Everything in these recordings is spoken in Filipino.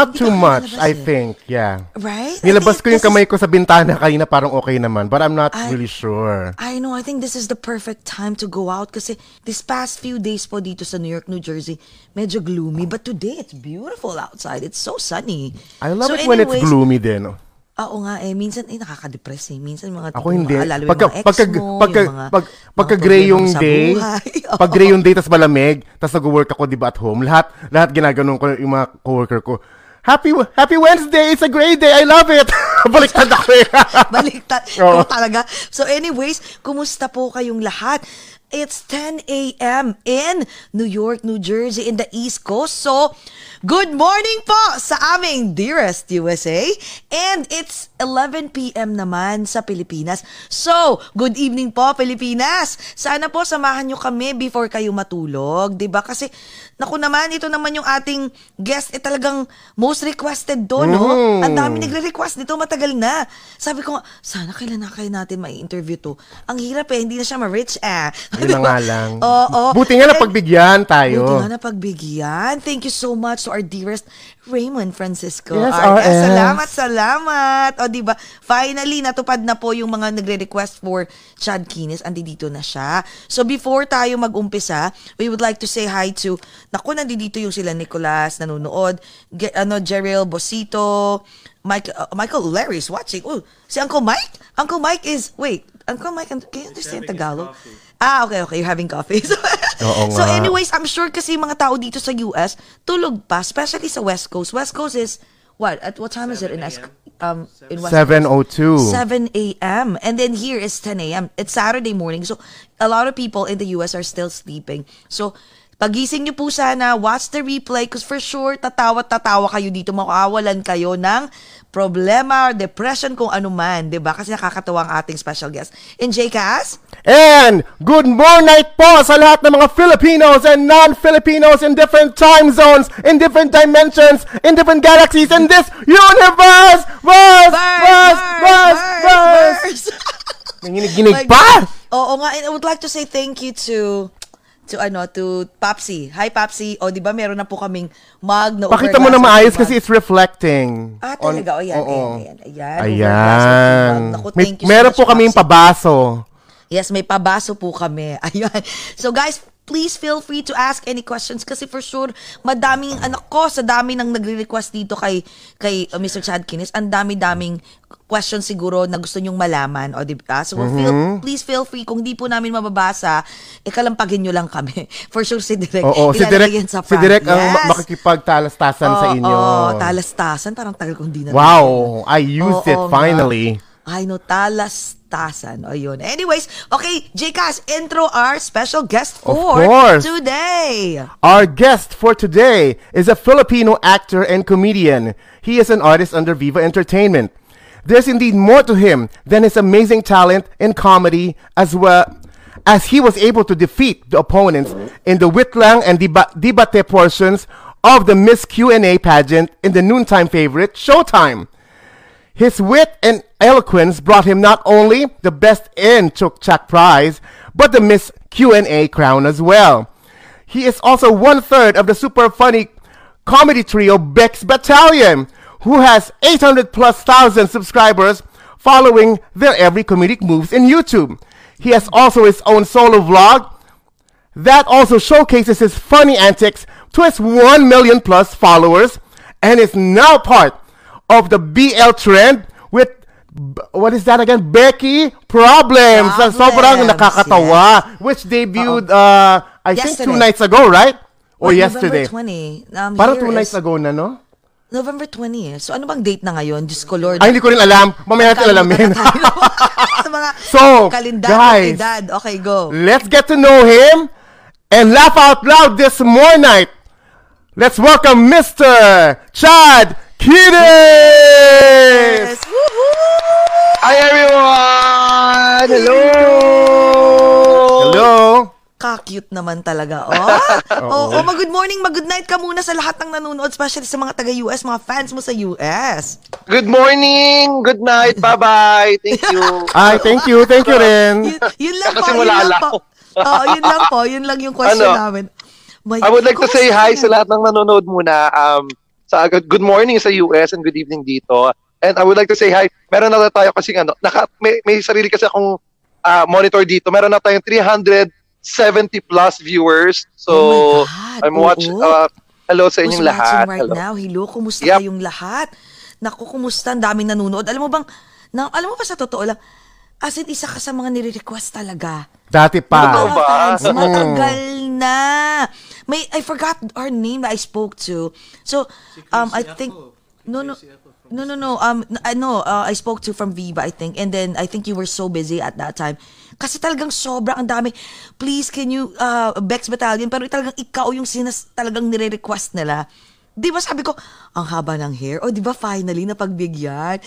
not too much, I eh. think. Yeah. Right? I Nilabas ko yung is- kamay ko sa bintana kanina parang okay naman. But I'm not I- really sure. I know, I think this is the perfect time to go out kasi this past few days po dito sa New York, New Jersey, medyo gloomy. But today, it's beautiful outside. It's so sunny. I love So it when it's anyways, gloomy din. Oo nga eh, minsan eh nakaka-depress eh. Minsan mga Ako tipong hindi. maalala Pagka, yung mga ex pagka, mo, pagka, yung mga, pag, mga pagka gray problema yung day, pag gray yung day, tas malamig, tas nag-work ako, di ba, at home, lahat, lahat ginaganon ko yung mga coworker ko. Happy Happy Wednesday! It's a great day! I love it! Baliktad ako eh. Baliktad. Oo. Ikaw talaga. So anyways, kumusta po kayong lahat? It's 10 a.m. in New York, New Jersey, in the East Coast. So, good morning po sa aming dearest USA. And it's 11 p.m. naman sa Pilipinas. So, good evening po, Pilipinas. Sana po samahan nyo kami before kayo matulog. 'di ba Kasi, naku naman, ito naman yung ating guest. Eh, talagang most requested do, no? Mm. Ang dami nagre-request nito, matagal na. Sabi ko, sana kailan na kayo natin mai-interview to. Ang hirap eh, hindi na siya ma-rich eh. Yun na nga lang. Oo. Buti nga And- napagbigyan tayo. Buti nga napagbigyan. Thank you so much to our dearest Raymond Francisco. Yes, RS. RS. Salamat, salamat. O, di ba? Finally, natupad na po yung mga nagre-request for Chad Kines. Andi dito na siya. So, before tayo mag-umpisa, we would like to say hi to, naku, nandito yung sila Nicolas, nanonood, Ge- ano, Jeriel Bosito, Mike, uh, Michael Larry is watching. Oh, si Uncle Mike? Uncle Mike is, wait, Uncle Mike, can you understand Tagalog? Ah, okay, okay. You're having coffee. So, Oo so nga. anyways, I'm sure kasi yung mga tao dito sa US, tulog pa, especially sa West Coast. West Coast is, what? At what time is it in, West- um, in West Coast? 7.02. 7 a.m. And then here is 10 a.m. It's Saturday morning. So, a lot of people in the US are still sleeping. So, pagising niyo po sana, watch the replay because for sure, tatawa-tatawa kayo dito. Makawalan kayo ng problema, depression, kung ano man. 'di ba Kasi nakakatawa ang ating special guest. In JCAS? And good morning po sa lahat ng mga Filipinos and non-Filipinos in different time zones, in different dimensions, in different galaxies in this universe! Verse! Verse! Verse! Verse! Nanginig-ginig pa! Oo nga, and I would like to say thank you to to ano to Papsi. Hi Papsi. O di ba meron na po kaming mug na Pakita mo na maayos kasi it's reflecting. Ah, on- talaga. O yan, Oo. ayan, ayan, ayan. Ayan. Naku, May, so meron much, po kaming Papsi. pabaso. Yes, may pabaso po kami. Ayan. So guys, please feel free to ask any questions kasi for sure, madaming anak ko, sa dami nang nagre-request dito kay kay uh, Mr. Chad Kinis, ang dami-daming questions siguro na gusto nyong malaman. O, di ba? So, feel, Mm-hmm. please feel free. Kung di po namin mababasa, ikalampagin nyo lang kami. For sure, si Direk. Oo, si ilalagay Direk, yan sa si front. Direk ang ma- Yes. makikipagtalastasan sa Oo, inyo. Oo, talastasan. Parang tagal kong di na. Wow, I used Oo it nga. finally. Ay, no, O, yun. Anyways, okay, JCas, intro our special guest for today. Our guest for today is a Filipino actor and comedian. He is an artist under Viva Entertainment. There's indeed more to him than his amazing talent in comedy as well as he was able to defeat the opponents in the Witlang and Deba- Debate portions of the Miss Q&A pageant in the noontime favorite Showtime. His wit and eloquence brought him not only the Best in Chuk Chak Prize, but the Miss Q&A crown as well. He is also one third of the super funny comedy trio Bex Battalion, who has 800 plus thousand subscribers following their every comedic moves in YouTube. He has also his own solo vlog that also showcases his funny antics to his 1 million plus followers and is now part of the BL trend what is that again? Becky Problems. Ang sobrang Problems, nakakatawa. Which debuted, uh, I think two Yesterday. nights ago, right? Or What, yesterday. November 20. Um, Parang two nights ago na, no? November 20 eh. So, ano bang date na ngayon? Diyos ko, Lord. Ay, hindi ko rin alam. Mamaya natin alamin. Sa mga So, guys. edad. Okay, go. Let's get to know him and laugh out loud this more night. Let's welcome Mr. Chad Kiedis! Yes. Woohoo! Hi everyone! Hello! Hello! Kaki cute naman talaga. Oh, oh, oh mag-good morning, mag-good night ka muna sa lahat ng nanonood, especially sa mga taga-US, mga fans mo sa US. Good morning, good night, bye-bye. Thank you. Ay, thank you, thank you rin. Yun, yun lang po, Kakasimula yun lang po. Oo, yun lang po, yun lang yung question Ano? namin. My- I would like to say hi sa na? lahat ng nanonood muna. Um, sa good morning sa US and good evening dito. And I would like to say hi. Meron na tayo kasi ano, naka, may, may sarili kasi akong ah, monitor dito. Meron na tayong 370 plus viewers. So, Oh I'm watch oo. uh, hello sa Who's inyong lahat. watching right Hello. now? Hello, kumusta Yep. kayong lahat? Naku, kumusta? Ang daming nanonood. Alam mo bang, na, alam mo ba sa totoo lang, as in, isa ka sa mga nire-request talaga. Dati pa. ba? fans, matagal na. May, I forgot her name that I spoke to. So, um, I think, no, no, no, no, no, um, I know, uh, I spoke to from Viva, I think, and then I think you were so busy at that time. Kasi talagang sobrang ang dami. Please, can you, uh, Bex Battalion, pero talagang ikaw yung sinas, talagang nire-request nila. Di ba sabi ko, ang haba ng hair. O di ba finally napagbigyan?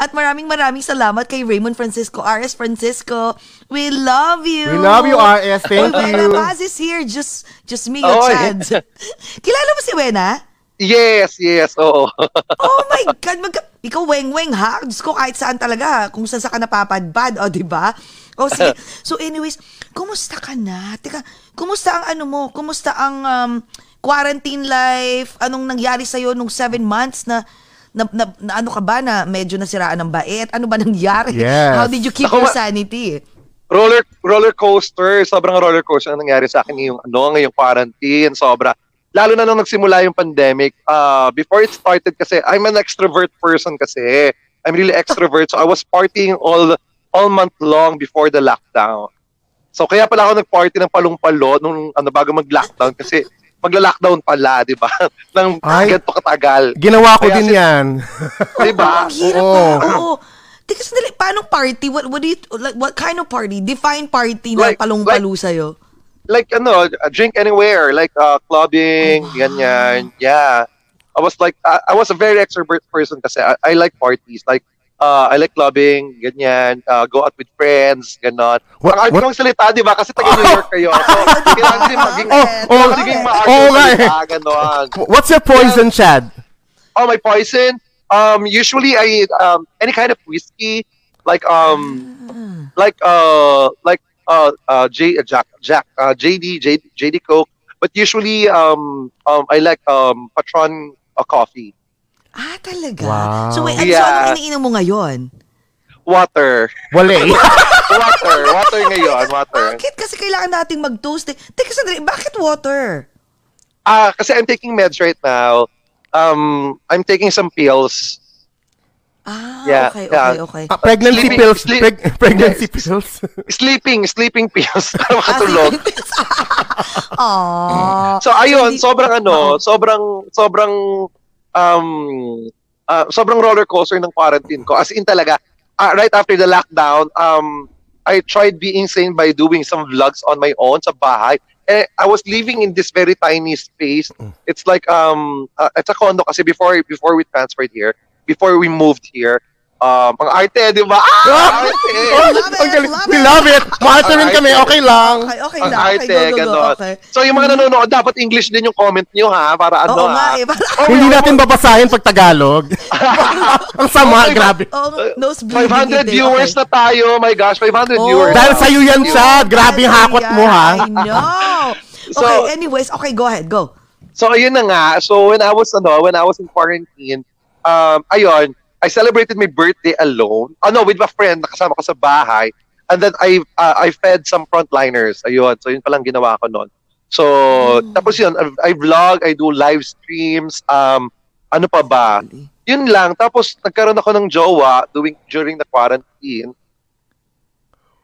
At maraming maraming salamat kay Raymond Francisco, RS Francisco. We love you. We love you, RS. Thank oh, Wena you. Paz is here. Just, just me, Oh, your Chad. Kilala mo si Wena? Yes, yes, oo. Oh my God, magka- ikaw weng-weng ha? Diyos ko kahit saan talaga, kung saan sa ka napapadpad, o di ba? O sige. So anyways, kumusta ka na? Teka, kumusta ang ano mo? Kumusta ang um, quarantine life? Anong nangyari sa'yo nung seven months na na, na, na ano ka ba na medyo nasiraan ng bait? Ano ba nangyari? Yes. How did you keep Ako your sanity? roller roller coaster, sobrang roller coaster ang nangyari sa akin ngayong ano, ngayong quarantine, sobra. Lalo na nung nagsimula yung pandemic, uh, before it started kasi I'm an extrovert person kasi. I'm really extrovert, so I was partying all all month long before the lockdown. So kaya pala ako nag-party ng palong-palo nung ano bago mag-lockdown kasi magla-lockdown pala, 'di ba? Nang Ay. ganito katagal. Ginawa ko Kaya din si- yan. 'Di ba? Oo. Teka, sandali. Paano party? What, what do you, like, what kind of party? Define party na Like- palong-palo sa'yo. Like ano, a drink anywhere, like uh, clubbing, Oh, ganyan. Yeah. I was like I, I was a very extrovert person kasi I, I like parties. Like uh, I like clubbing, ganyan, uh, go out with friends, ganon. What- Ang arte what- kong salita, di ba? Kasi taga New York kayo. So, kailangan din maging, Oh, oh, din maarte nga eh. salita, ganon. What's your poison, Chad? Oh, my poison? Um, usually I, um, any kind of whiskey, like, um, like, uh, like, uh, uh, J, uh, Jack, Jack, uh, JD, JD, JD Coke. But usually, um, um, I like, um, Patron uh, coffee. Ah, talaga? Wow. So, wait, ano, so Yeah. anong iniinom mo ngayon? Water. Wala eh. water. Water ngayon. Water. Bakit? Kasi kailangan nating mag-toast eh. Teka, sandali, bakit water? Ah, kasi I'm taking meds right now. Um, I'm taking some pills. Ah, Yeah, okay, yeah. okay, okay. Ah, pregnancy Sleeping- pills. sleep- preg- pregnancy pills. Sleeping, sleeping pills para Ah, makatulog. Aww. So ayun, hindi- sobrang ano, sobrang sobrang um ah, sobrang roller coaster ng quarantine ko. As in talaga, ah, right after the lockdown, um I tried being sane by doing some vlogs on my own sa bahay. Eh, I was living in this very tiny space. It's like um uh, it's a condo kasi before before we transferred here, before we moved here, um ang arte, 'di ba? Ah, arte. Oh, Love it, love We it. love it. Rin kami. Okay lang. Okay, okay Ang lang. Okay, arte, go, go, go. ganon. Okay. So yung mga nanonood, dapat English din yung comment nyo ha, para ano Oo nga ha. eh. Para, Hindi natin babasahin pag Tagalog. ang sama, Okay, grabe. oh, nosebleed. 500 dito, viewers okay. na tayo. My gosh, 500 Oh. viewers. Dahil sa'yo yan, Chad. Grabe yung hakot mo, ha? I know. So- okay, anyways, okay, go ahead, go. So ayun na nga. So when I was ano, when I was in quarantine, um ayun, I celebrated my birthday alone. Ano, with a friend nakasama ko sa bahay. And then I uh, I fed some frontliners. Ayun. So yun palang ginawa ko noon. So tapos yun, I, I vlog, I do live streams, um ano pa ba? Yun lang. Tapos nagkaroon ako ng jowa doing during the quarantine.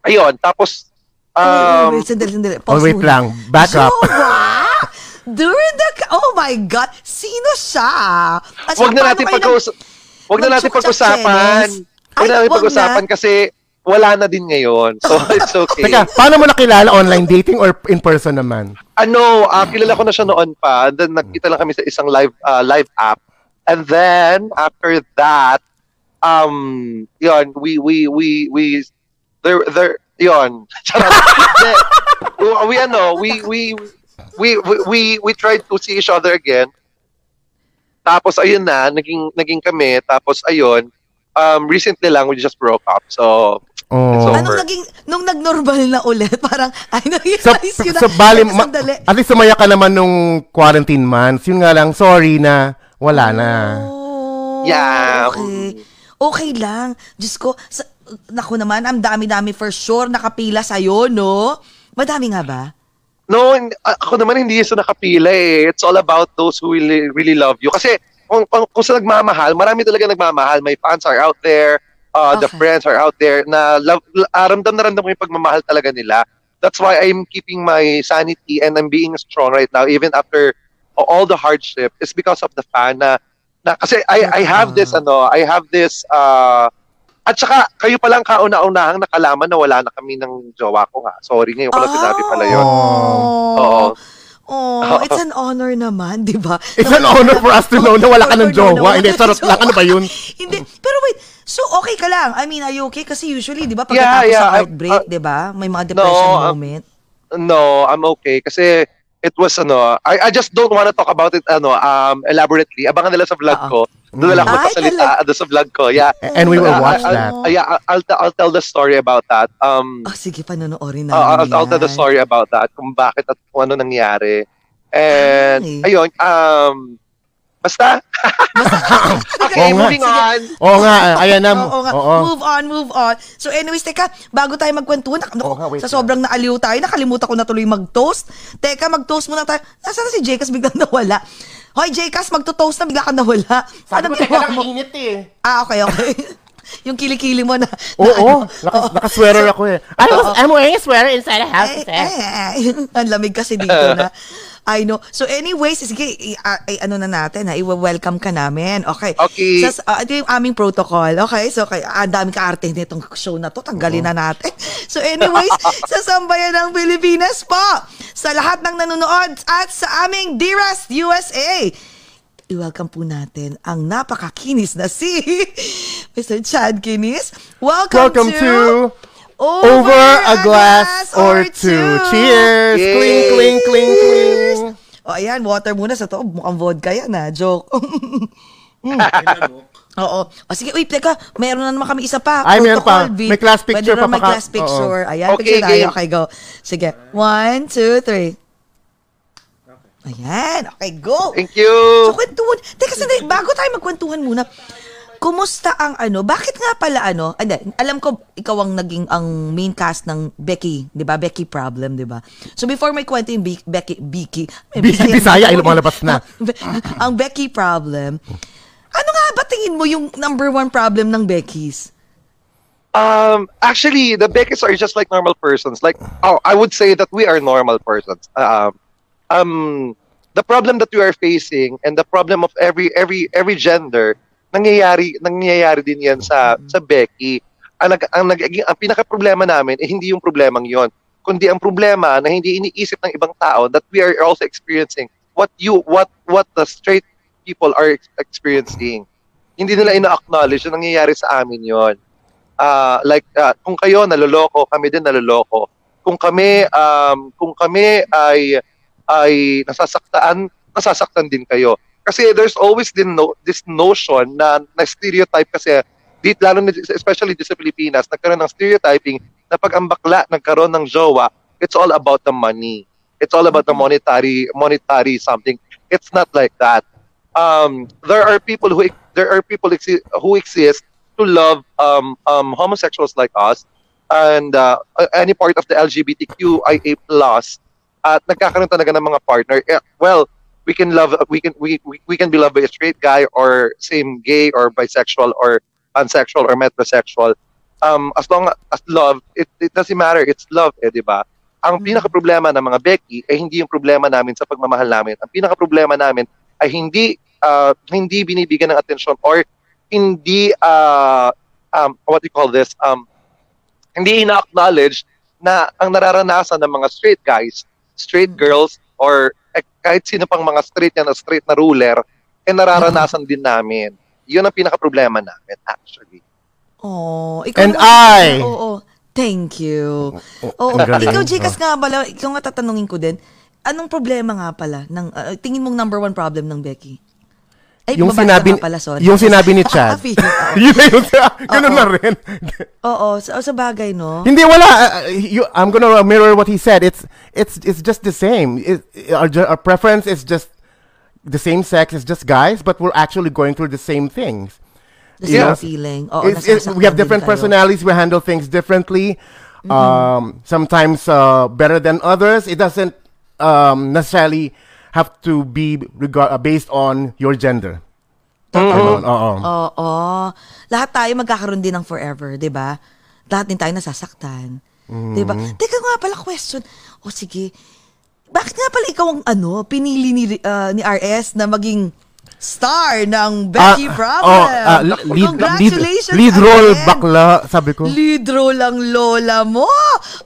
Ayun, tapos Um, um wait, sandali, sandali. Oh, wait lang. Back up. Jowa? During the... Oh my God! Sino siya? At wag na natin paano kayo pag-us- wag na natin pag-usapan. Wag na natin pag-usapan kasi wala na din ngayon. So it's okay. Teka, paano mo nakilala? Online dating or in person naman? ano, ah, kilala ko na siya noon pa. And then nagkita lang kami sa isang live ah, live app. And then after that, um, yun, we we we we there there. Charot. Hindi. we ano, we we we we we, we tried to see each other again. Tapos ayun na, naging naging kami. Tapos ayun, um recently lang we just broke up. So it's Oh. over. Anong naging, nung nag-normal na ulit, parang, ay, Sa, na-realize ko na. sa bali, ma- at least sumaya ka naman nung quarantine months. Yun nga lang, sorry na, wala na. Oh, Yeah. Okay. Okay lang. Diyos ko, sa, naku naman, ang dami-dami for sure nakapila sa'yo, no? Madami nga ba? No, ako naman hindi sa nakapila eh. It's all about those who really, really love you. Kasi kung, kung, kung sa nagmamahal, marami talaga nagmamahal. My fans are out there. Uh, The Okay. friends are out there na love, ah, ramdam na ramdam ko yung pagmamahal talaga nila. That's why I'm keeping my sanity and I'm being strong right now even after all the hardship. It's because of the fan na, na kasi I, I have this ano, I have this uh, at saka kayo pa lang kauna-unahang nakalaman na wala na kami ng jowa ko nga. Sorry, ngayon ko lang sinabi pala yun. Oh. Oo. Oh, it's an honor naman, di ba? It's an honor for us to know na wala ka ng jowa. Hindi, charot lang. Ano ba yun? Hindi. Pero wait, so okay ka lang? I mean, are you okay? Kasi usually, di ba, Yeah, pagkatapos yeah, sa I- heartbreak, uh, di ba? May mga depression No, um, moment. No, I'm okay kasi it was ano, I, I just don't want to talk about it ano um elaborately. Abangan nila sa vlog ko. Doon nila ako Ay, magpasalita ano, sa vlog ko. Yeah. And we will Uh, watch I'll, that. uh, yeah, I'll, I'll, I'll tell the story about that. Um Oh, sige, panonoorin uh, namin I'll, I'll tell the story about that kung bakit at kung ano nangyari. And Ay. ayun, um basta okay, Oo nga. moving on. Oo nga, ayan na. Oo nga. Oo. Move on, move on. So anyways, teka, bago tayo magkwentuhan, nak- Oo nga, wait sa lang. sobrang naaliw tayo, nakalimutan ko na tuloy mag-toast. Teka, mag-toast muna tayo. Nasaan na si Jcas? Biglang nawala. Hoy, Jcas, magto-toast na, bigla ka nawala. Anong ginawa mo? init eh. Ah, okay, okay. yung kilikili mo na. na Oo, ano. naka, Oo. naka-sweater ako eh. I was, Oo. I'm wearing a sweater inside the house. Ay, ay, ay. Ang lamig kasi dito na. I know. So anyways, sige, i- i- ano na natin ha, i-welcome ka namin. Okay. Okay. Sa, ah, ito yung aming protocol. Okay? So, kay, ah, ang dami ka-arte nitong show na to. Tanggalin na natin. So anyways, sa sambayan ng Pilipinas po, sa lahat ng nanonood at sa aming Dearest USA, i-welcome po natin ang napakakinis na si Mr. Chad Kinis. Welcome, Welcome to, to Over a Glass or Two. Cheers! Yay! Cling, cling, cling, cling. O ayan, water muna sa to. Mukhang vodka yan ha. Joke. Mm. Oo. O sige, uy, teka, mayroon na naman kami isa pa. Ay, meron pa. Vin. May class picture Pwede pa may baka- class picture. Ayan, Okay, picture tayo. Okay, go. Sige. One, two, three. Ayan. Okay, go. Thank you. So, kwentuhan. Teka, sandali. Bago tayo magkwentuhan muna, kumusta ang ano? Bakit nga pala ano? Hindi, alam ko ikaw ang naging ang main cast ng Becky, 'di ba? Becky Problem, 'di ba? So before may kwento yung Be- Becky Becky, may Becky Bisaya, ay lumalabas na. ang Becky Problem. Ano nga ba tingin mo yung number one problem ng Becky's? Um, actually, the Beckys are just like normal persons. Like, oh, I would say that we are normal persons. Um, um, the problem that we are facing and the problem of every every every gender, nangyayari nangyayari din yan sa sa Becky. Ang nag, ang, nag, ang pinaka problema namin eh hindi yung problemang yon, kundi ang problema na hindi iniisip ng ibang tao that we are also experiencing what you what what the straight people are ex- experiencing. Hindi nila ina-acknowledge na nangyayari sa amin yon ah like ah, kung kayo naloloko, kami din naloloko. Kung kami um kung kami ay ay nasasaktan, nasasaktan din kayo. Kasi there's always din no, this notion na na stereotype kasi dit lalo na especially dito sa Pilipinas, nagkaroon ng stereotyping na pag ang bakla nagkaroon ng jowa, it's all about the money. It's all about the monetary monetary something. It's not like that. Um, there are people who there are people exi- who exist to love um, um, homosexuals like us and uh, any part of the LGBTQIA plus at nagkakaroon talaga ng mga partner. Eh, well, we can love we can we, we, we can be loved by a straight guy or same gay or bisexual or pansexual or metrosexual. Um, as long as love, it, it doesn't matter. It's love, eh, di ba? Ang pinaka problema ng mga Becky ay hindi yung problema namin sa pagmamahal namin. Ang pinaka problema namin ay hindi uh, hindi binibigyan ng atensyon or hindi uh, um, what do you call this um, hindi ina-acknowledge na ang nararanasan ng mga straight guys, straight girls, or eh, kahit sino pang mga straight yan na straight na ruler, eh nararanasan din namin. Yun ang pinaka-problema namin, actually. Oh, ikaw And I- Oo. Thank you. Oh, ang galing. ikaw, Jikas nga pala, ikaw nga tatanungin ko din, anong problema nga pala, ng, uh, tingin mong number one problem ng Becky? Ay, yung sinabi, pala, sorry. yung sinabi ni Chad. Yun na yun. Ganun na rin. Oo, sa, sa bagay, no? Hindi wala. Uh, you, I'm gonna mirror what he said. It's it's it's just the same. It, our, our preference is just the same sex. It's just guys, but we're actually going through the same things. The same know, feeling. Oo, It's- it's- we have different personalities. We handle things differently. Um, sometimes uh, better than others. It doesn't um, necessarily have to be regard uh, based on your gender. Ganun, Oo. Oo. Lahat tayo magkakaroon din ng forever, 'di ba? Lahat din tayo nasasaktan. 'Di ba? Teka nga pala question. O sige. Bakit nga pala ikaw ang ano, pinili ni ah, ni RS na maging star ng Becky Ah, Problem? oh, ah, lead, lead, Congratulations lead role again. bakla, sabi ko. Lead role ang lola mo.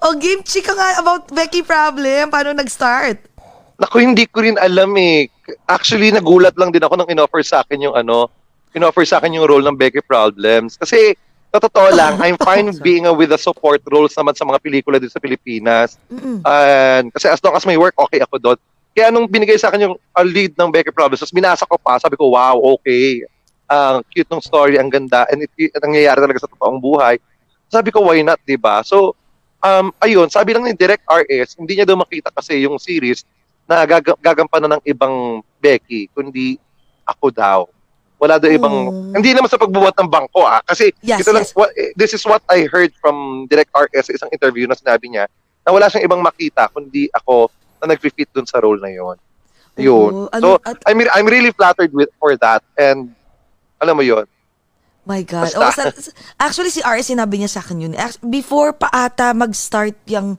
O game chika nga about Becky Problem. Paano nag-start? Naku, hindi ko rin alam eh. Actually, nagulat lang din ako nung in-offer sa akin yung ano, in-offer sa akin yung role ng Becky Problems. Kasi, sa totoo lang, I'm fine being a, with the support roles naman sa mga pelikula dito sa Pilipinas. And, kasi as long as may work, okay ako doon. Kaya nung binigay sa akin yung uh, lead ng Becky Problems, tapos binasa ko pa, sabi ko, wow, okay. Ang cute ng story, ang ganda, and it, it nangyayari talaga sa totoong buhay. Sabi ko, why not, di ba? So, um, ayun, sabi lang ni Direct RS, hindi niya daw makita kasi yung series na gag- gagampanan ng ibang Becky, kundi ako daw. Wala daw ibang, Oh. hindi naman sa pagbubuhat ng bangko ah. Kasi Yes, ito lang, yes. what, eh, this is what I heard from Direct RS sa isang interview na sinabi niya, na wala siyang ibang makita kundi ako na nag-fit dun sa role na yun. Yun. Ano- so, at- I'm, I'm really flattered with for that. And, alam mo yun, My God. Basta. Oh, sa- actually, si RS sinabi niya sa akin yun. Before pa ata mag-start yung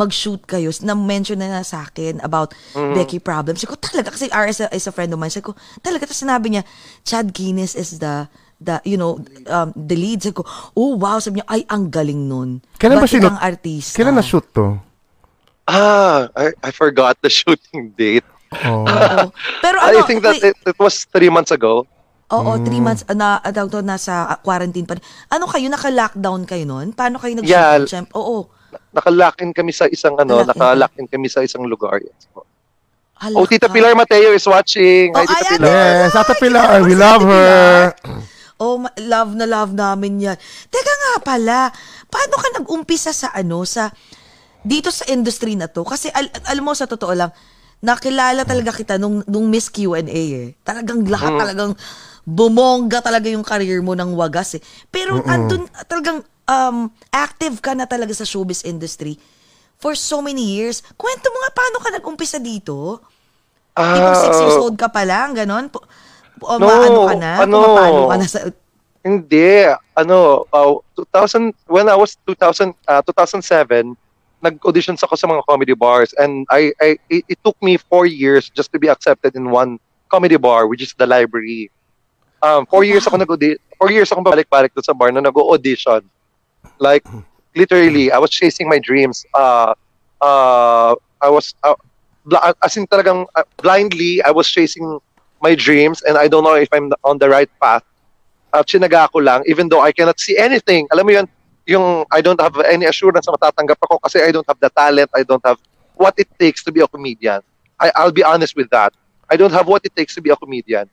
mag-shoot kayo, na-mention na na sa akin about Mm-hmm. Becky Problems. Sabi ko, talaga, kasi RS is a friend of mine. Sabi ko, talaga, tapos sinabi niya, Chad Guinness is the, the you know, um, the lead. Sabi ko, oh, wow. Sabi niya, ay, ang galing nun. Kailan ba Ba't sinut- ikang artista? Kailan na-shoot to? ah, I, I forgot the shooting date. Oh. Oo. Pero I ano, think that wait, it, it was three months ago. Oo, Mm. three months na daw to, nasa quarantine pa. Ano kayo, naka-lockdown kayo nun? Paano kayo nag-shoot? Yeah. Siyempre, Oo. Nakalock-in kami sa isang ano, Nalock-in. nakalock-in kami sa isang lugar. Yes. po. Hala Oh, Tita. Pilar Mateo is watching. Hi, Oh, Tita ayan. Pilar. Yes, Ate Pilar, we love her. Oh, love na love namin yan. Teka nga pala, paano ka nag-umpisa sa ano, sa, dito sa industry na to? Kasi al- alam mo, sa totoo lang, nakilala talaga kita nung, nung Miss Q&A eh. Talagang lahat talagang bumongga talaga yung career mo ng wagas eh. Pero andun, talagang um, active ka na talaga sa showbiz industry for so many years. Kwento mo nga, paano ka nag-umpisa dito? Tipong six years Ah, old ka pa lang, ganon? O No, maano ka na? ano? Pumapano ka na sa... Hindi. Ano, uh, 2000, when I was 2000, uh, 2007, nag-auditions ako sa mga comedy bars and I, I it, it took me four years just to be accepted in one comedy bar which is the library. Um, four years ako nag four years akong balik-balik doon sa bar na nag-audition. Like, literally, I was chasing my dreams. Uh, uh, I was, uh, bl- as in talagang uh, blindly, I was chasing my dreams and I don't know if I'm on the right path. At sinaga ko lang, even though I cannot see anything. Alam mo yun, yung I don't have any assurance na matatanggap ako kasi I don't have the talent, I don't have what it takes to be a comedian. I, I'll be honest with that. I don't have what it takes to be a comedian.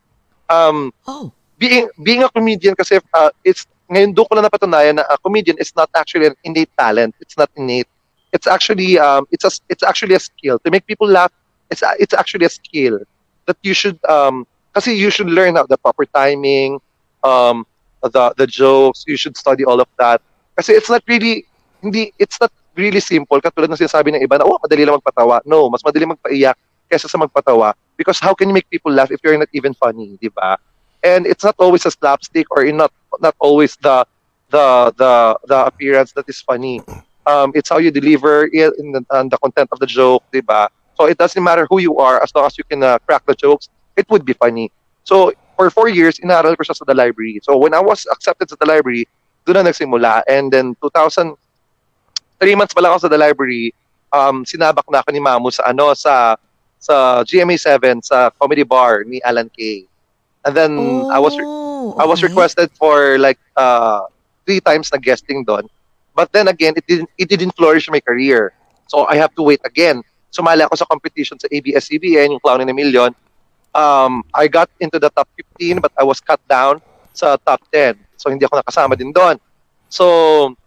Um, Oh. being being a comedian kasi uh, it's ngayon doon ko lang napatunayan na a comedian is not actually an innate talent. It's not innate. It's actually um it's a it's actually a skill to make people laugh. It's a- it's actually a skill that you should um kasi you should learn how the proper timing, um the the jokes, you should study all of that. Kasi it's not really hindi it's not really simple katulad ng sinasabi ng iba na oh madali lang magpatawa. No, mas madali magpaiyak kaysa sa magpatawa because how can you make people laugh if you're not even funny, di ba? And it's not always a slapstick or not not always the the the the appearance that is funny. Um, it's how you deliver it in the, and the content of the joke, diba? So it doesn't matter who you are as long as you can uh, crack the jokes, it would be funny. So for four years, inaral ko sa the library. So when I was accepted sa the library, doon na nagsimula. And then 2000, three months pa lang ako sa the library, um, sinabak na ako ni Mamu sa ano, sa sa GMA7, sa comedy bar ni Alan Kay. And then I was Oh, I was okay. requested for like uh three times na guesting doon But then again, it didn't it didn't flourish my career. So I have to wait again. Sumali ako sa competition sa ABS-CBN, yung Clown in a Million. Um, I got into the top 15 but I was cut down sa top 10. So hindi ako nakasama din doon. So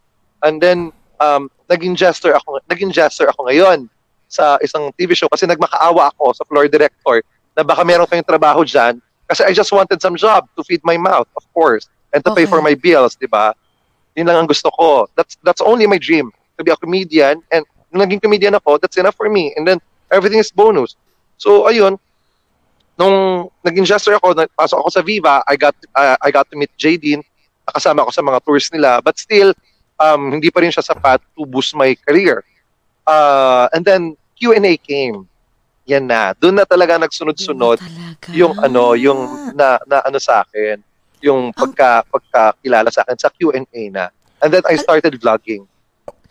and then um, naging jester ako naging jester ako ngayon sa isang TV show kasi nagmakaawa ako sa floor director na baka meron kayong trabaho dyan kasi I just wanted some job to feed my mouth, of course, and to pay Okay. for my bills, di ba? Yun lang ang gusto ko. That's that's only my dream, to be a comedian. And nung naging comedian ako, that's enough for me. And then, everything is bonus. So, ayun, nung naging jester ako, pasok ako sa Viva, I got uh, I got to meet Jadine, nakasama ako sa mga tours nila, but still, um, hindi pa rin siya sapat to boost my career. Uh, and then, Q&A came. Yan na. Doon na talaga nagsunod-sunod Talaga. yung ano, yung na, na ano sa akin, yung pagka pagkakilala sa akin sa Q&A na. And then I started vlogging.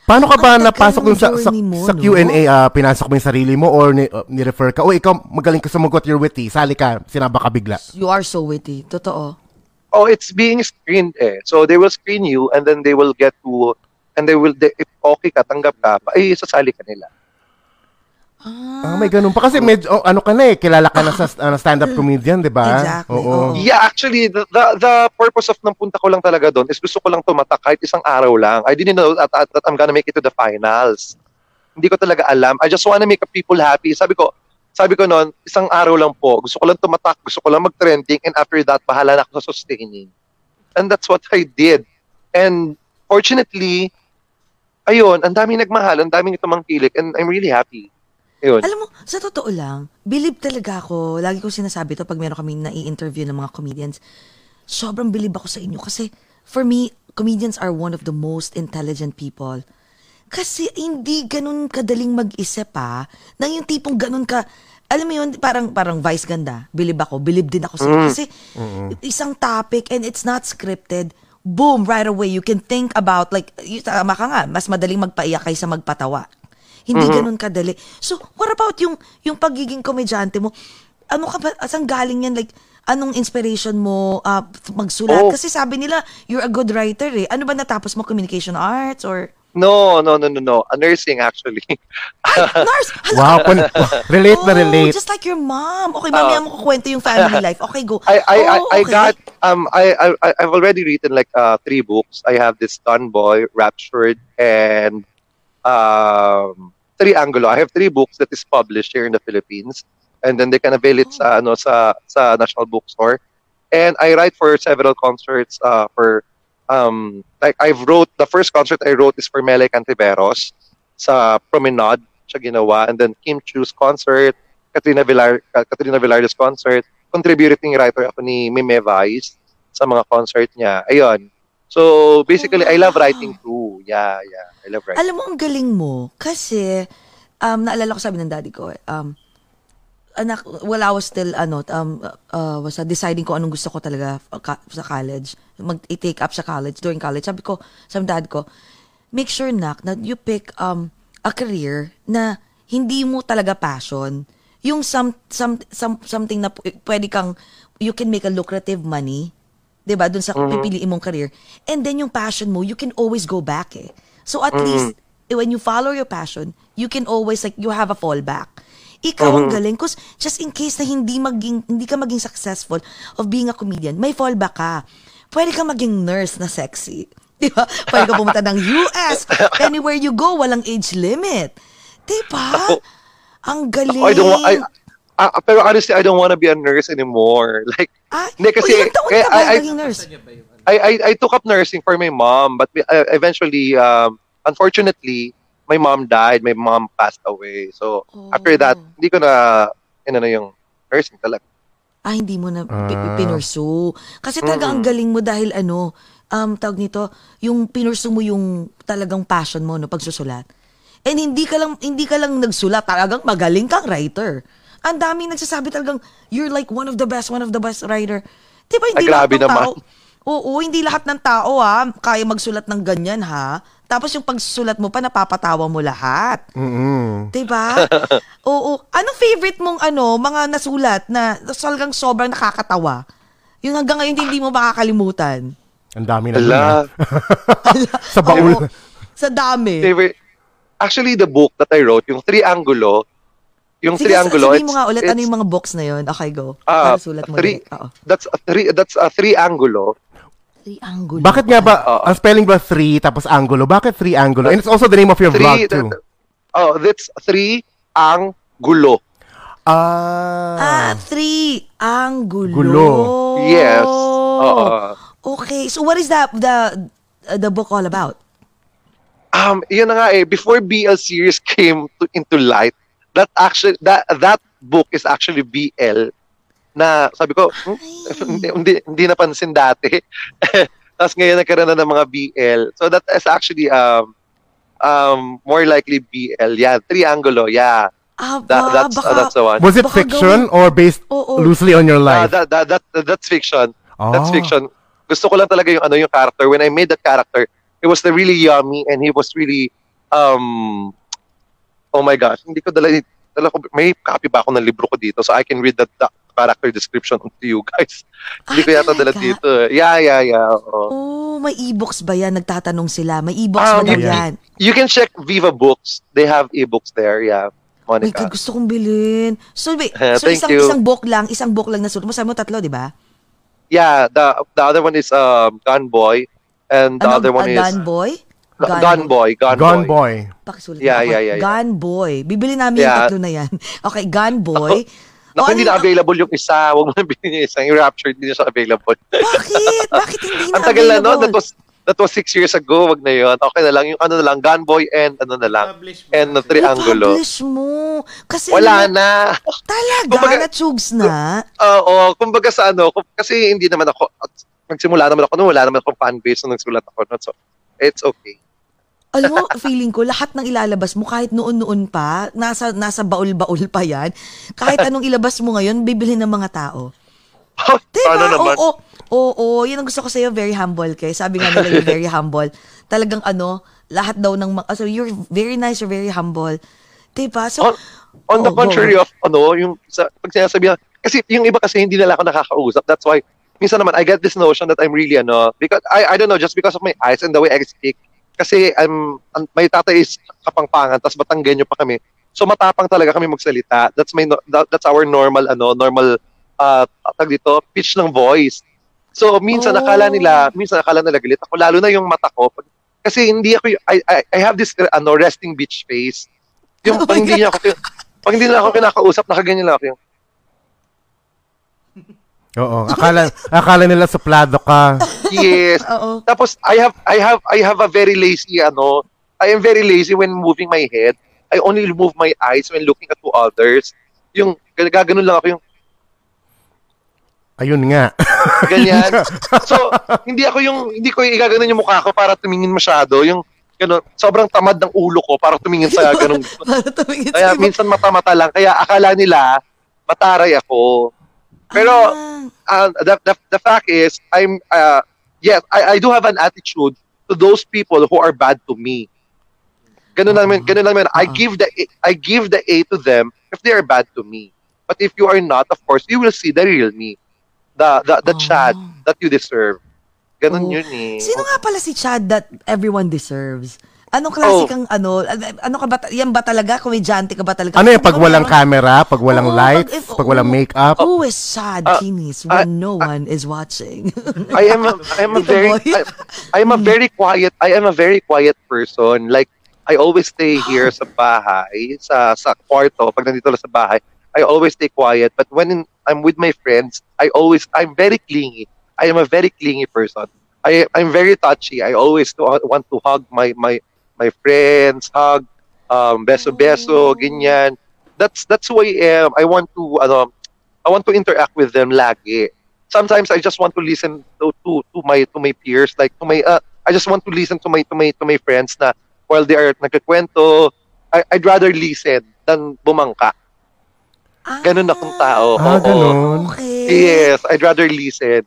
Paano ka ba Ang napasok dun sa, sa, mo, sa no? Q&A? ah, pinasok mo yung sarili mo or ni, uh, ni-refer ka? O ikaw, magaling ka sumagot, you're witty. Sali ka, sinaba ka bigla. You are so witty. Totoo. Oh, it's being screened eh. So they will screen you and then they will get to and they will they, if okay ka, tanggap ka, ay sasali ka nila. Ah, may ganun pa. Kasi medyo, oh, ano ka na eh, kilala ka na sa ano, stand-up comedian, di ba? Exactly, oo. Yeah, actually, the, the, the purpose of ng punta ko lang talaga doon is gusto ko lang tumatak kahit isang araw lang. I didn't know that, that, that I'm gonna make it to the finals. Hindi ko talaga alam. I just wanna make people happy. Sabi ko, sabi ko noon, isang araw lang po. Gusto ko lang tumatak, gusto ko lang mag-trending, and after that, bahala na ako sa sustaining. And that's what I did. And fortunately, ayun, ang daming nagmahal, ang daming tumangkilik, and I'm really happy. Ayun. Alam mo, sa totoo lang, believe talaga ako, lagi ko sinasabi to pag meron kami na-i-interview ng mga comedians, sobrang believe ako sa inyo kasi for me, comedians are one of the most intelligent people. Kasi hindi ganun kadaling mag-isip pa, na yung tipong ganun ka, alam mo yun, parang, parang vice ganda, believe ako, believe din ako sa Kasi isang topic and it's not scripted, boom, right away, you can think about, like, y- tama ka nga, mas madaling magpaiyak kaysa magpatawa. Hindi ganun kadali. So, what about yung yung pagiging komedyante mo? Ano ka ba, saan galing yan? Like, anong inspiration mo ah, magsulat? Oh. Kasi sabi nila, you're a good writer eh. Ano ba natapos mo? Communication arts or... No, no, no, no, no. A nursing actually. Ay, nurse! Wow, kun- relate na Oh, relate. just like your mom. Okay, mamaya mo kukwento yung family life. Okay, go. I I, I, Oh, I okay. got um I, I I- I've already written like uh three books. I have this Stun Boy, Raptured, and um Triangulo. I have three books that is published here in the Philippines, and then they can avail it sa ano sa sa National Bookstore. And I write for several concerts uh for um like I've wrote the first concert I wrote is for Mele Cantiveros sa Promenade siya ginawa and then Kim Chu's concert Katrina Villar Katrina Villar's concert contributing writer ako ni Mime Vice sa mga concert niya ayun so basically I love Wow. writing too yeah yeah I love writing Alam mo, ang galing mo. Kasi, um, naalala ko sabi ng daddy ko, eh, um, anak, wala I was still, ano, um, uh, was uh, deciding ko anong gusto ko talaga sa college. Mag-take up sa college, during college. Sabi ko, sa dad ko, make sure, nak, na you pick um, a career na hindi mo talaga passion. Yung some, some, some, something na pwede kang, you can make a lucrative money, 'di ba? Doon sa pipiliin mong career. And then yung passion mo, you can always go back eh. So at least eh, when you follow your passion, you can always like you have a fallback. Ikaw ang galing cause just in case na hindi maging hindi ka maging successful of being a comedian, may fallback ka. Pwede ka maging nurse na sexy. Di ba? Pwede ka pumunta ng US. Anywhere you go, walang age limit. Di ba? Ang galing. I don't I, ah, pero honestly I don't want to be a nurse anymore like Ah, Hindi, kasi- o ilang taon kaya ka ba I- I- naging nurse? I, I I took up nursing for my mom, but we- uh, eventually, um, unfortunately, my mom died. My mom passed away. So after that, Oh. hindi ko na ano na yung nursing talaga. ah, hindi mo na Ah. pinursu. Kasi talaga ang galing mo dahil ano, um, tawag nito, yung pinursu mo yung talagang passion mo, no, pagsusulat. And hindi ka lang, hindi ka lang nagsulat, talagang magaling kang writer. Ang daming nagsasabi talagang, you're like one of the best, one of the best writer. Di ba, hindi Ah, grabe lahat ng naman. tao, oo, hindi lahat ng tao ha, kaya magsulat ng ganyan ha. Tapos yung pagsusulat mo pa, napapatawa mo lahat. Mm-mm. Diba? Oo. Anong favorite mong ano, mga nasulat na talagang sobrang nakakatawa? Yung hanggang ngayon hindi mo makakalimutan. Ang dami na. Ala. Sa baul. Oo. Sa dami. favorite. Actually, the book that I wrote, yung Triangulo, yung Sige, Triangulo, sabihin mo nga ulit, ano yung mga books na yun? Okay, go. Ah, Para sulat mo three-. Oo. that's a three, that's a Triangulo. Triangulo. Bakit nga ba, Oo. ang spelling ba three tapos angulo? Bakit three angulo? And it's also the name of your vlog Three, too. oh, that's three ang gulo. Ah, Ah. three. Angulo. Gulo. Yes. Oh. Oo. Okay, so what is that, the, the book all about? Um, yun na nga eh, before BL series came to, into light, that actually, that, that book is actually BL na sabi ko, hmm, hindi, hindi, napansin dati. Tapos ngayon nagkaroon na ng mga BL. So that is actually um, um, more likely BL. Yeah, Triangulo, yeah. Ah, That, that's, baka, that's the one. Was it Baka fiction or based Oo. loosely on your Uh, life? that, that, that, that's fiction. That's Oh. fiction. Gusto ko lang talaga yung ano yung character. When I made that character, it was the really yummy and he was really um oh my gosh, hindi ko dala, dala ko, may copy ba ako ng libro ko dito so I can read that, that character description to you guys. hindi Ah, ko yata dala dito. eh. Yeah, yeah, yeah. oo. Oh, may e-books ba yan? Nagtatanong sila. May e-books Ah, ba daw yeah. yan? You can check Viva Books. They have e-books there, yeah. Monica. God, gusto kong bilhin. So, wait, so isang, you. isang book lang, isang book lang na sulat mo. Sabi mo tatlo, di ba? Yeah, the the other one is um Gun Boy and the other one ah, is Gun Boy? Gun, Boy, Gun, Gone Boy. boy. Pakisulat Yeah, yeah, yeah, yeah. Gun Boy. Bibili namin yung Yeah. tatlo na yan. Okay, Gun Boy. Naku, Oh, hindi ano na yung- available yung isa. Huwag mo na bilhin yung isa. Yung Rapture, hindi na siya available. Bakit? Bakit hindi na Ang tagal na, no? That was, that was six years ago. Wag na yun. Okay na lang. Yung ano na lang, Gunboy and ano na lang. And the Triangulo. I-publish mo. Kasi Wala ano, na. Talaga, Kumbaga- na-chugs na. Oo. kumbaga sa ano, kasi hindi naman ako, nagsimula naman ako, no, wala naman akong fan base nung nagsulat ako. No? So, it's okay. Alam mo, feeling ko, lahat ng ilalabas mo, kahit noon-noon pa, nasa, nasa baul-baul pa yan, kahit anong ilabas mo ngayon, bibili ng mga tao. Diba? Ano naman? Oo, oo, oo. Yan ang gusto ko sa'yo, very humble kay. Sabi nga nila, you're very humble. Talagang ano, lahat daw ng mga, so you're very nice, you're very humble. Diba? So, on, on the Oo, go. contrary of, ano, yung, sa, pag sinasabi kasi yung iba kasi hindi nila ako nakakausap. That's why, minsan naman, I get this notion that I'm really, ano, because, I, I don't know, just because of my eyes and the way I speak, kasi I'm, an- may tatay is kapangpangan, tapos Batanggenyo pa kami. So matapang talaga kami magsalita. That's my that- that's our normal ano, normal uh tag dito, pitch ng voice. So minsan Oh. nakala nila, minsan nakala nila galit ako lalo na yung mata ko. Pag- Kasi hindi ako I I, I have this uh, ano resting bitch face. Yung Oh pag hindi niya ako pag hindi nila ako kinakausap, nakaganyan lang ako yung Oo. Akala, akala nila suplado ka. yes. oo. Tapos I have I have I have a very lazy ano, I am very lazy when moving my head. I only move my eyes when looking at to others. Yung gaganon lang ako yung Ayun nga. ganyan. so, hindi ako yung hindi ko igaganon yung mukha ko para tumingin masyado, yung ganun, sobrang tamad ng ulo ko para tumingin sa ganun. Para tumingin Kaya sa minsan mata-mata lang. Kaya akala nila mataray ako. Pero Ah. uh, the, the, the fact is, I'm, uh, yes, I, I do have an attitude to those people who are bad to me. Ganun naman, ganun naman. I Ah. give the I give the A to them if they are bad to me. But if you are not, of course, you will see the real me. The the the Ah. Chad that you deserve. Oh. Ganun yun eh. Sino nga pala si Chad that everyone deserves? Anong klase Oh. kang ano? Ano ka ba? Yan ba talaga? Komedyante ka ba talaga? Ano yung pag Baka walang camera, pag walang Oo, lights, if- pag walang makeup? Who is Chad Ah, Kinis ah, when no one is watching? I am a, I am a Tito very boy. I, I am a very quiet I am a very quiet person. Like I always stay here sa bahay, sa sa kwarto pag nandito lang sa bahay. I always stay quiet, but when in, I'm with my friends, I always I'm very clingy. I am a very clingy person. I I'm very touchy. I always want to hug my my my friends, hug um beso beso, ganyan. That's that's who I am. I want to ano, I want to interact with them lagi sometimes I just want to listen to to, to my to my peers like to my uh, I just want to listen to my to my to my friends na while they are nagkikwento I, I'd rather listen than bumangka. Ganun akong tao. Ah, Oo. ganun. Okay. Yes, I'd rather listen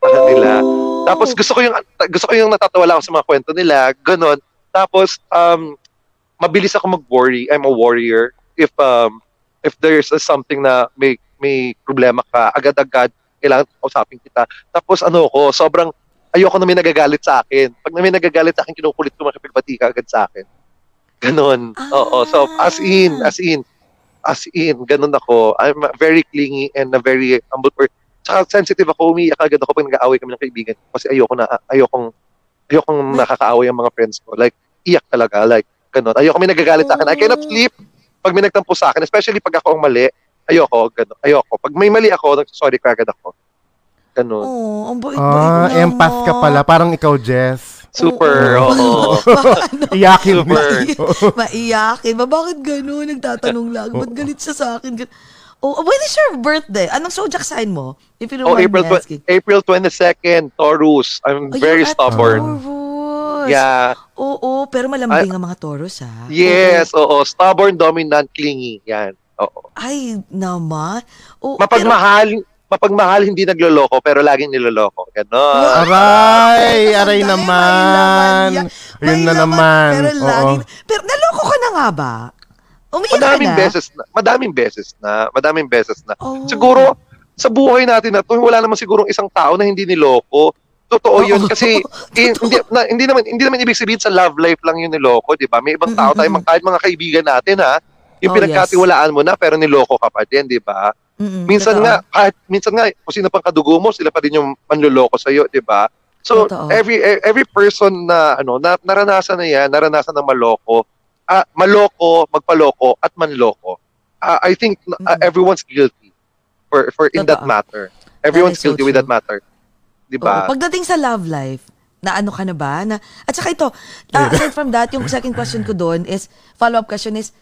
sa kanila. Oh. Tapos gusto ko yung gusto ko yung natatawa ako sa mga kwento nila, ganun. Tapos um mabilis ako mag-worry. I'm a warrior. If um if there's a something na may may problema ka, agad-agad kailangan kausapin kita. Tapos ano ko, sobrang ayoko na may nagagalit sa akin. Pag na may nagagalit sa akin, kinukulit ko makipagbati ka agad sa akin. Ganon. Oo. So, as in, as in, as in, ganun ako. I'm a very clingy and a very humble person. Tsaka sensitive ako, umiiyak agad ako pag nag-aaway kami ng kaibigan. Kasi ayoko na, ayokong, ayokong nakakaaway ang mga friends ko. Like, iyak talaga. Like, ganun. Ayoko may nagagalit sa akin. I cannot Oh. sleep pag may nagtampo sa akin. Especially pag ako ang mali. Ayoko, ganun. Ayoko. Pag may mali ako, nagsasorry ka agad ako. Ganun. Oh, ang bait-bait Ah, empath ka pala. Parang ikaw, Jess. Super, Oo. Paano? Iyakin mo. Super. Maiyakin. Ba, bakit gano'n? Nagtatanong lang. Ba't galit siya sa akin? Gan- Oh, when is your birthday? Anong zodiac sign mo? If you don't Oh, mind April, me tw- asking. April 22nd, Taurus. I'm Oh, very at stubborn. Taurus. Yeah. Oo, pero malambing ang mga Taurus, ha? Yes, oo. Stubborn, dominant, clingy. Yan. Oo. Ay, naman. Oo, Mapagmahal, mapagmahal, hindi nagloloko, pero laging niloloko. Ganon. Aray, Pero, aray Dahil naman. Yun na laman, naman. Pero, Oo. lagi, pero naloko ka na nga ba? Umiyak Madaming ka na? beses na. Madaming beses na. Madaming beses na. Oh. Siguro, sa buhay natin na to, wala naman sigurong isang tao na hindi niloko. Totoo yun kasi hindi, na, hindi naman hindi naman ibig sabihin sa love life lang yung niloko, 'di ba? May ibang tao tayo, mga- kahit mga kaibigan natin ha, yung Oh, pinagkatiwalaan mo na pero niloko ka pa din, 'di ba? Mm-mm, Minsan totoo. nga, kahit minsan nga kung sino pang kadugo mo, sila pa din yung manloloko sa iyo, 'di ba? So Totoo. every e- every person na ano, na, naranasan na 'yan, naranasan ng maloko, ah, maloko, magpaloko at manloko. Ah, I think ah, Mm-mm. everyone's guilty for for in that Totoo. matter. Everyone's is so guilty with that matter. 'Di ba? Pagdating sa love life, na ano ka na ba? Na, at saka ito, uh, aside from that, yung second question ko doon is, follow-up question is,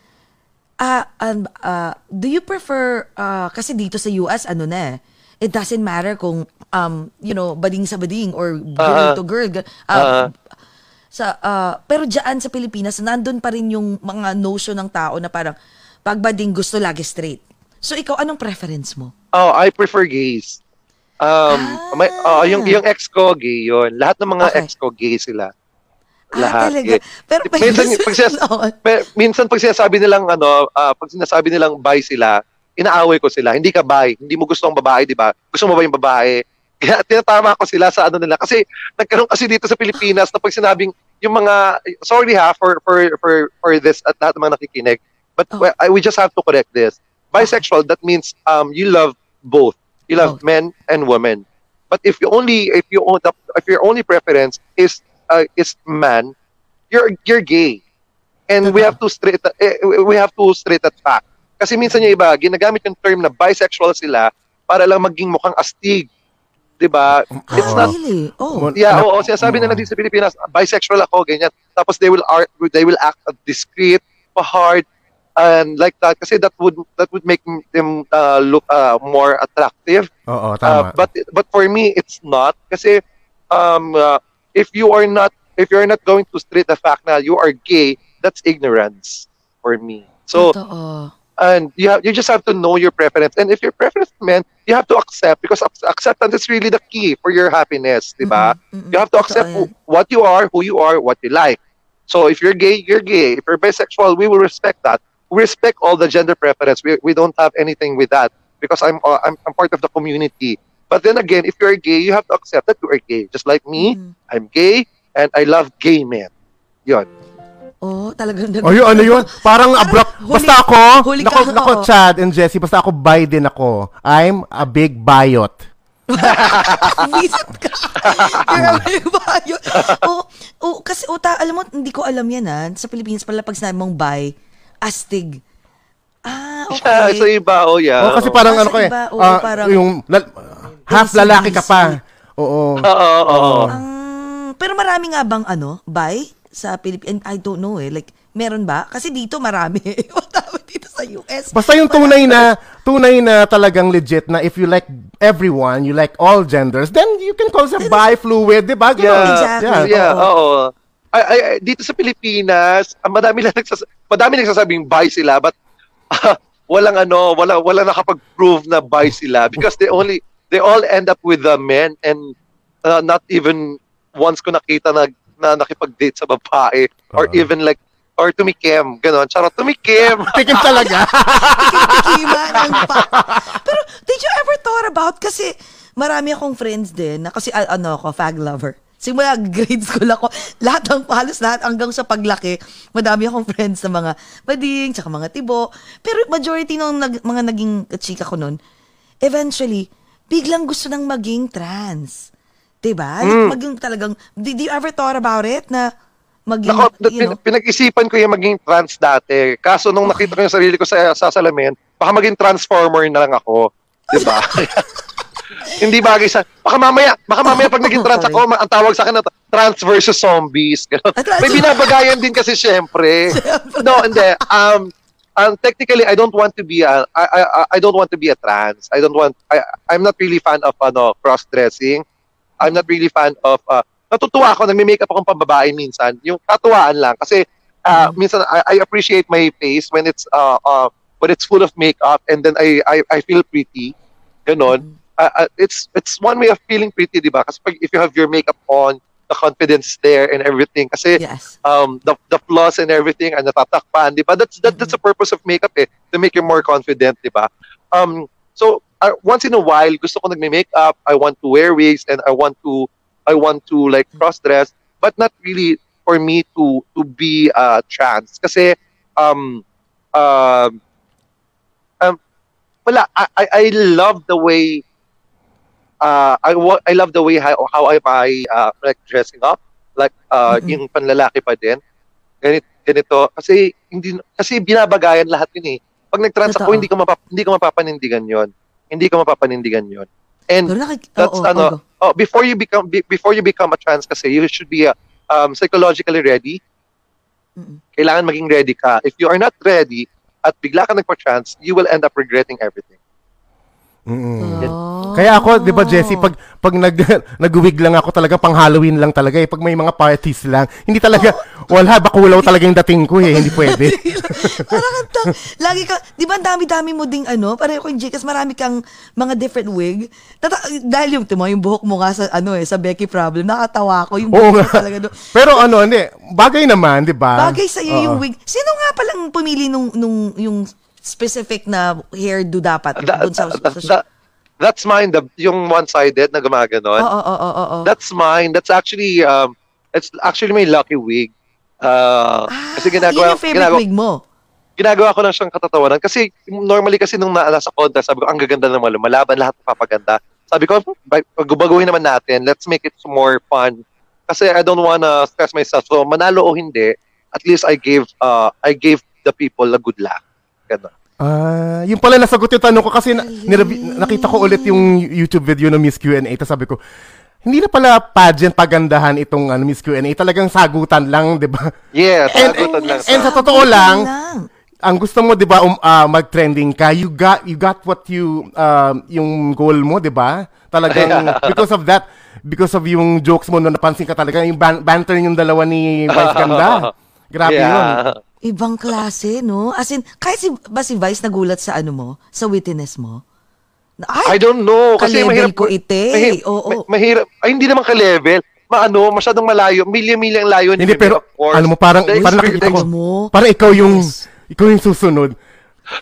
ah, um, ah, do you prefer, ah, kasi dito sa US, ano na eh, it doesn't matter kung, um, you know, bading sa bading or girl Ah. to girl. Ah. ah, sa ah, pero diyan sa Pilipinas nandun pa rin yung mga notion ng tao na parang pag bading gusto lagi straight. So ikaw anong preference mo? Oh, I prefer gays. Um, Ah. may, oh, yung, yung ex ko, gay yun. Lahat ng mga Okay. ex ko, gay sila. Ah, Lahat. talaga. gay. Pero minsan, pag, sinas- Oo. pe- minsan pag sinasabi nilang, ano, ah, pag sinasabi nilang bi sila, inaaway ko sila. Hindi ka bi. Hindi mo gusto ang babae, di ba? Gusto mo ba yung babae? Kaya tinatama ko sila sa ano nila. Kasi nagkaroon kasi dito sa Pilipinas na pag sinabing yung mga, sorry ha, for, for, for, for this at lahat ng mga nakikinig, but Oh. I, we just have to correct this. Bisexual, that means um, you love both. You love Both. men and women. But if you only if you own if your only preference is uh, is man, you're you're gay. And we Totoo. have to straight eh, we have to straight that fact. Kasi minsan yung iba ginagamit yung term na bisexual sila para lang maging mukhang astig. 'Di ba? It's Oo. not Really? Oh. Yeah, oo, sinasabi nila Oo. dito sa Pilipinas, bisexual ako, ganyan. Tapos they will art, they will act discreet, hard, and like that kasi that would that would make them uh, look uh, more attractive. Oo, Uh, tama. but but for me it's not kasi um uh, if you are not if you're not going to straight the fact na you are gay, that's ignorance for me. So Totoo. and you have, you just have to know your preference and if your preference man, you have to accept because ac- acceptance is really the key for your happiness, 'di ba? Mm-mm, mm-mm. You have to accept Totoo who, what you are, who you are, what you like. So if you're gay, you're gay. If you're bisexual, we will respect that. We respect all the gender preference. We, we don't have anything with that because I'm, uh, I'm I'm part of the community. But then again, if you're gay, you have to accept that you are gay. Just like me, Mhm. I'm gay and I love gay men. Yon. Oh, talagang nag- O yun, ano yun? Parang abrupt. Basta ako, huli nako, ka, nako. Chad and Jessie, basta ako Biden ako. I'm a big bayot. Visit ka. Grabe ba yun? Oh, oh, kasi uta, alam mo, hindi ko alam yan ha. Sa Pilipinas pala pag sinabi mong bi, astig. Ah, Yeah, okay. sa iba, oh yeah. Oh, kasi parang Ah, ano sa ko eh. iba, oo, ah, parang- yung lal- half lalaki ka pa. Oo. Oo, oo, oo. Pero marami nga bang ano, bi sa Pilipinas? I don't know eh. Like, meron ba? Kasi dito marami. Dito sa US. Basta yung tunay na tunay na talagang legit na if you like everyone, you like all genders, then you can call yourself bi fluid, 'di ba? Yeah, Exactly. yeah, Oo. oo. Ay, ay, ay, dito sa Pilipinas, ang madami lang nagsas madami nagsasabing bi sila but ah, walang ano, wala wala nakapag-prove na bi sila because they only they all end up with the men and uh, not even once ko nakita na, na nakipag-date sa babae or Oo. even like or tumikim, ganon. Charot, tumikim. Tikim talaga. Kima ng pa. Pero did you ever thought about kasi marami akong friends din na kasi ah, ano ako fag lover. Simula grade school ako, lahat ng halos lahat hanggang sa paglaki, madami akong friends na mga bading, tsaka mga tibo. Pero majority ng nag, mga naging chika ko nun, eventually, biglang gusto nang maging trans. Diba? Mm. Maging talagang, did you ever thought about it na maging, Nako, you know? pin- pinag-isipan ko yung maging trans dati. Kaso nung nakita ko yung sarili ko sa, sa salamin, baka maging transformer na lang ako. Di ba? Hindi bagay sa... Baka mamaya, baka mamaya pag naging trans ako, ang tawag sa akin na trans versus zombies. May binabagayan din kasi syempre. No, hindi. Um, um, technically, I don't want to be a... I, I, I don't want to be a trans. I don't want... I, I'm not really fan of ano, cross-dressing. I'm not really fan of... Uh, natutuwa ako, nagme-makeup akong pambabae minsan. Yung katuwaan lang. Kasi uh, minsan I, I appreciate my face when it's uh, uh, when it's full of makeup and then I I, I feel pretty. Ganon. Uh, uh, it's it's one way of feeling pretty, di ba? Kasi pag, if you have your makeup on, the confidence is there and everything. Kasi Yes. um, the, the flaws and everything ay natatakpan, di ba? That's, that, that's the purpose of makeup eh, to make you more confident, di ba? Um, so, uh, once in a while, gusto ko nagme-makeup, I want to wear wigs, and I want to, I want to like cross-dress, but not really for me to to be uh, trans. Kasi, um, um, um, wala, I, I, I love the way uh, I I love the way how, how am I uh, like dressing up like uh, Mhm. yung panlalaki pa din. Ganito, ganito. Kasi hindi kasi binabagayan lahat yun eh. Pag nag-trans ako hindi ko mapap, hindi ko mapapanindigan yon hindi ko mapapanindigan yon and Pero nakik- that's oo, ano oo. oh, before you become be- before you become a trans kasi you should be uh, um, psychologically ready. Mm-mm. kailangan maging ready ka. If you are not ready at bigla ka nagpa-trans you will end up regretting everything Oh. Kaya ako, 'di ba Jessie, pag pag nag nag-wig lang ako talaga pang Halloween lang talaga eh. Pag may mga parties lang, hindi talaga wala bakulaw talaga yung dating ko eh, hindi pwede. Parang ang ta- lagi ka, di ba dami-dami mo ding ano, pareho ko yung Jcas, marami kang mga different wig. Tata- dahil yung, timo, yung buhok mo nga sa, ano eh, sa Becky Problem, nakatawa ko, yung buhok mo nga. talaga doon. Pero ano, hindi, bagay naman, 'di ba? Bagay sa iyo yung wig. Sino nga palang pumili nung, nung, yung specific na hairdo dapat? That- dun sa, sa, that- that- that's mine the yung one-sided na gumaganon Oo, oo, oo, oo. That's mine. That's actually um it's actually my lucky wig. Uh, Ah, kasi ginagawa yun yung favorite ginagawa, wig mo. ginagawa ko lang siyang katatawanan kasi normally kasi nung na, nasa contest sabi ko ang gaganda naman lumalaban lahat papaganda. Sabi ko ba- baguhin naman natin. Let's make it more fun. Kasi I don't wanna stress myself. So manalo o hindi, at least I gave uh I gave the people a good luck. Ganun. Ah, yung pala nasagot yung tanong ko kasi na, nirabi- nakita ko ulit yung YouTube video ng Miss Q&A tapos sabi ko, hindi na pala pageant pagandahan itong ano, Miss Q&A, talagang sagutan lang, 'di ba? Yeah, And- sagutan lang. and sa- sa totoo lang, lang. ang gusto mo 'di ba um, ah, mag-trending ka, you got you got what you um, yung goal mo, 'di ba? Talagang because of that, because of yung jokes mo no napansin ka talaga yung ban- banter yung dalawa ni Vice Ganda. Grabe yeah. yun. Ibang klase, no? As in, kahit si, ba si Vice nagulat sa ano mo? Sa wittiness mo? Na, I Ay, don't know. Kasi mahirap ko ite. mahi- Oo. ma- mahirap. Ay, hindi naman ka-level. Maano, masyadong malayo. Milya-milyang layo. ni Hindi pero ano mo parang The parang nakikita ko. mo. Parang ikaw yung Yes. ikaw yung susunod.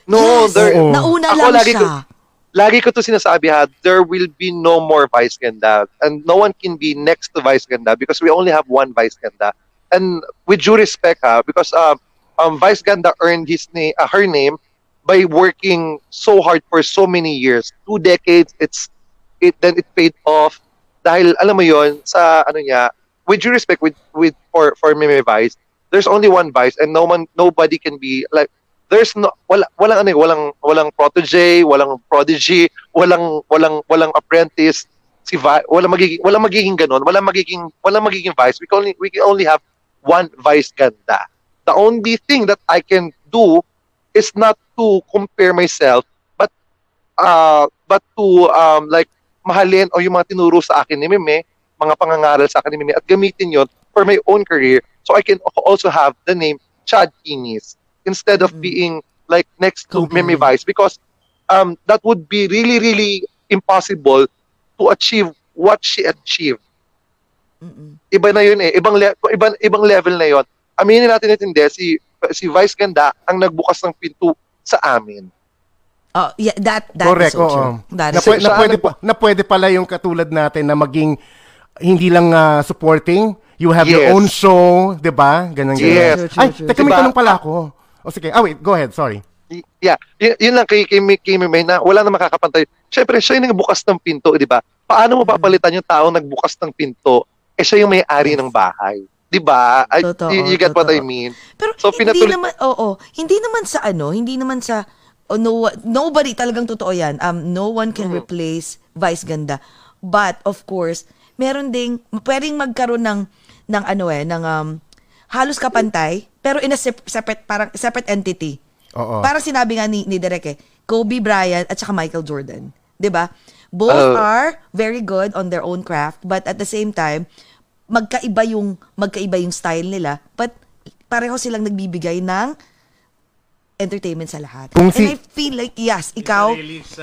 No, Yes. there, Oo. nauna Ako lang lagi siya. ko- lagi ko to sinasabi ha, there will be no more Vice Ganda. And no one can be next to Vice Ganda because we only have one Vice Ganda. And with due respect ha, because um, um, Vice Ganda earned his name, uh, her name by working so hard for so many years. Two decades, it's it then it paid off. Dahil alam mo yon sa ano niya, with due respect with with for for Mimi Vice, there's only one Vice and no one nobody can be like there's no wala walang ano eh, walang walang protege, walang prodigy, walang walang walang apprentice si Vi, walang magiging walang magiging ganun, walang magiging walang magiging vice. We can only we can only have one vice ganda. The only thing that I can do is not to compare myself but uh but to um like mahalin o yung mga tinuro sa akin ni Meme, mga pangangaral sa akin ni Meme at gamitin yon for my own career so I can also have the name Chad Kinis instead of Mm. being like next to. Meme Vice because um that would be really really impossible to achieve what she achieved. Mm-mm. Iba na yun eh, ibang le- ibang ibang level na yon. Aminin natin ito hindi si si Vice Ganda ang nagbukas ng pinto sa amin. Oh, yeah, that, that Correct, is so oo. true. That Na, is pwe- so na, pwede pa, na pwede pala yung katulad natin na maging hindi lang ah, supporting, you have your Yes. own show, 'di ba? Ganun ganun. Yes. True, true, Ay, true. teka, may Diba? tanong pala ako. O sige, ah wait, go ahead, sorry. Yeah, y- yun lang kay kay, kay Mimay na wala na makakapantay. Syempre, siya yung nagbukas ng pinto, di ba? Paano mo papalitan yung tao nagbukas ng pinto? Eh, siya yung may-ari ng bahay. Di ba? Totoo, you, you get what I totoo. mean? Pero So, hindi pinatuloy- naman, oo, hindi naman sa ano, hindi naman sa, oh, no, nobody, talagang totoo yan. Um, no one can replace Vice Ganda. But, of course, meron ding, pwedeng magkaroon ng, ng ano eh, ng um, halos kapantay, pero in a sep- separate, parang separate entity. Oo. Parang sinabi nga ni, ni Derek eh, Kobe Bryant at saka Michael Jordan. 'Di ba? Both Oh. are very good on their own craft, but at the same time, magkaiba yung magkaiba yung style nila, but pareho silang nagbibigay ng entertainment sa lahat. Kung And si- I feel like, yes, ikaw,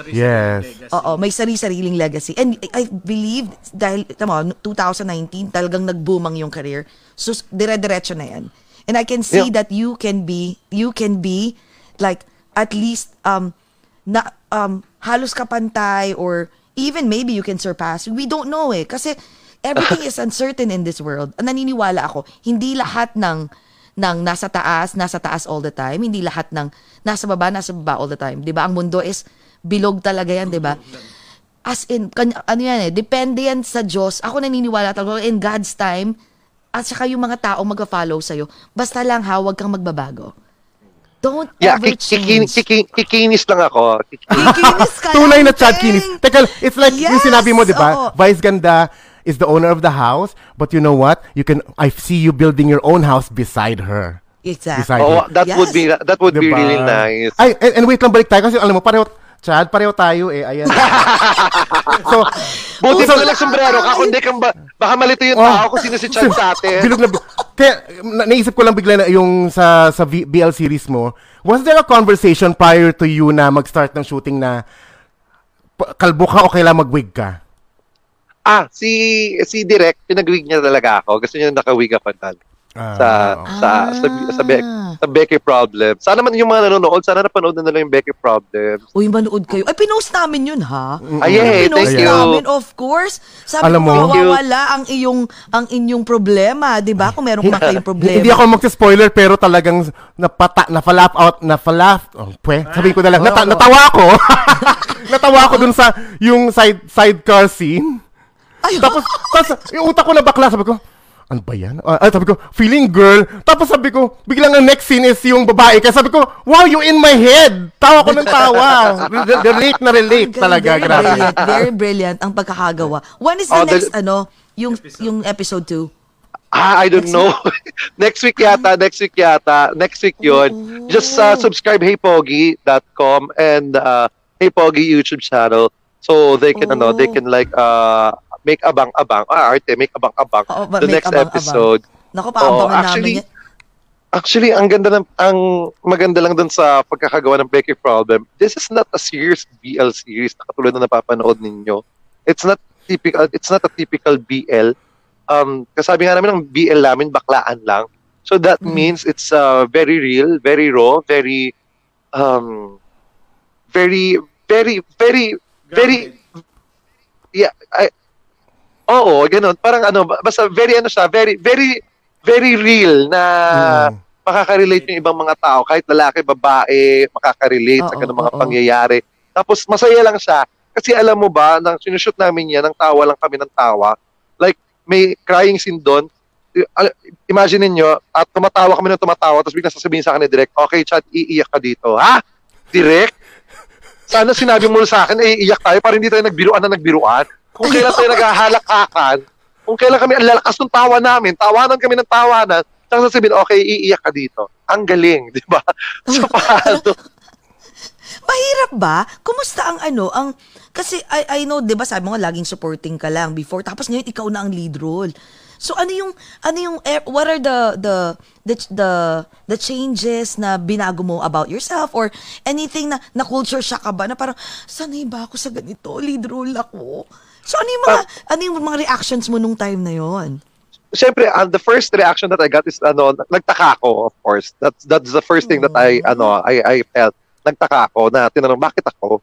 Yes. Oo, may sari-sariling legacy. And I believe, dahil, tama, 2019, talagang nag-boomang yung career. So, dire-diretso na yan. And I can see Yeah. that you can be, you can be, like, at least, um, na, um, halos kapantay or even maybe you can surpass. We don't know eh. Kasi everything is uncertain in this world. Naniniwala ako, hindi lahat ng ng nasa taas, nasa taas all the time. Hindi lahat ng nasa baba, nasa baba all the time. 'Di ba? Ang mundo is bilog talaga yan, 'di ba? As in, kan- ano yan eh, depende yan sa Diyos. Ako naniniwala talaga, in God's time, at saka yung mga tao mag-follow sa'yo, basta lang ha, huwag kang magbabago. Don't Yeah, ever change. kikin- kikinis lang ako. Kik- Kikinis ka Tunay na Chad. Kinis. Teka, it's like yung Yes, sinabi mo, di ba? Vice Ganda is the owner of the house, but you know what? You can, I see you building your own house beside her. Exactly. Beside Oh, her. that would Yes. be that would be Diba? really nice. Ay, and, and wait lang, balik tayo. Kasi alam mo, pareho, Chad, pareho tayo eh. Ayan. so, Buti so- pa lang sombrero ka, kundi kang ba, baka malito yung Oh. tao kung sino si Chad sa atin. Bilog na, kaya, na, naisip ko lang bigla na yung sa, sa V- BL series mo, was there a conversation prior to you na mag-start ng shooting na kalbo ka o kailangan mag-wig ka? Ah, si si Direk, pinag-wig niya talaga ako. Gusto niya nakawig ako tal. Ah, sa, oo. sa, sa, sa, Be- sa Becky Problem. Sana naman yung mga nanonood, sana napanood na nila yung Becky Problem. Uy, manood kayo. Ay, pinost namin yun, ha? Ay, eh, pinost thank you. namin, of course. Sabi Alam ko, mo- you. mawawala ang iyong, ang inyong problema, di ba? Kung meron man kayong problema. Hindi ako mag-spoiler pero talagang napata, na-flap out, na-flap, oh, pwe, sabihin ko na lang, nata- natawa ako. natawa ako dun sa, yung side, sidecar scene. Tapos, tapos, yung utak ko na bakla, sabi ko, ano ba yan? Ah, ah, sabi ko, feeling girl. Tapos sabi ko, biglang ang next scene is yung babae. Kaya sabi ko, wow, you in my head. Tawa ko ng tawa. Re- relate na relate Ang talaga. very Grabe. brilliant, very brilliant ang pagkakagawa. When is the Oh, the- next, ano, yung, yung episode 2? Ah, I don't know. next week yata, next week yata. Next week yun. Oh. Just uh, subscribe heypogi.com and uh, Hey Pogi YouTube channel. So they can, ano, they Oh. can like, uh, make abang-abang. Ah, arte, make abang-abang. Oo, ba- the make next abang-abang. episode. Naku, paambangan Oo, actually, namin yan. Actually, ang ganda ng ang maganda lang dun sa pagkakagawa ng Becky Problem. This is not a serious BL series na katulad na napapanood ninyo. It's not typical it's not a typical BL. Um kasabi nga namin ng BL namin baklaan lang. So that Mhm. means it's uh, very real, very raw, very um very very very very yeah, I, Oo, ganun. Parang ano, ba- basta very ano siya, very very very real na Mm. makaka-relate yung ibang mga tao, kahit lalaki, babae, makaka-relate sa Oo, ganung mga oo. pangyayari. Tapos masaya lang siya. Kasi alam mo ba, nang sinushoot namin yan, ng tawa lang kami ng tawa. Like, may crying scene doon. Al- Imagine niyo at tumatawa kami ng tumatawa, tapos biglang sasabihin sa akin ni Direk, okay, chat, iiyak ka dito. Ha? Direk? Sana sinabi mo sa akin, eh, iiyak tayo para hindi tayo nagbiruan na nagbiruan. Kung kailan tayo naghahalakakan, kung kailan kami, ang lalakas ng tawa namin, tawanan kami ng tawanan, tapos sasabihin, okay, iiyak ka dito. Ang galing, di ba? So, paano? Mahirap ba? Kumusta ang ano, ang kasi I I know 'di ba sabi mo nga laging supporting ka lang before tapos ngayon ikaw na ang lead role. So ano yung ano yung eh, what are the the the the, the changes na binago mo about yourself or anything na na culture shock ka ba na parang sanay ba ako sa ganito lead role ako. So ano yung mga ano yung mga reactions mo nung time na yon? Siyempre, uh, the first reaction that I got is, ano, nagtaka ako, of course. That's, that's the first thing that I, ano, I, I felt. Nagtaka ako na tinanong, bakit ako?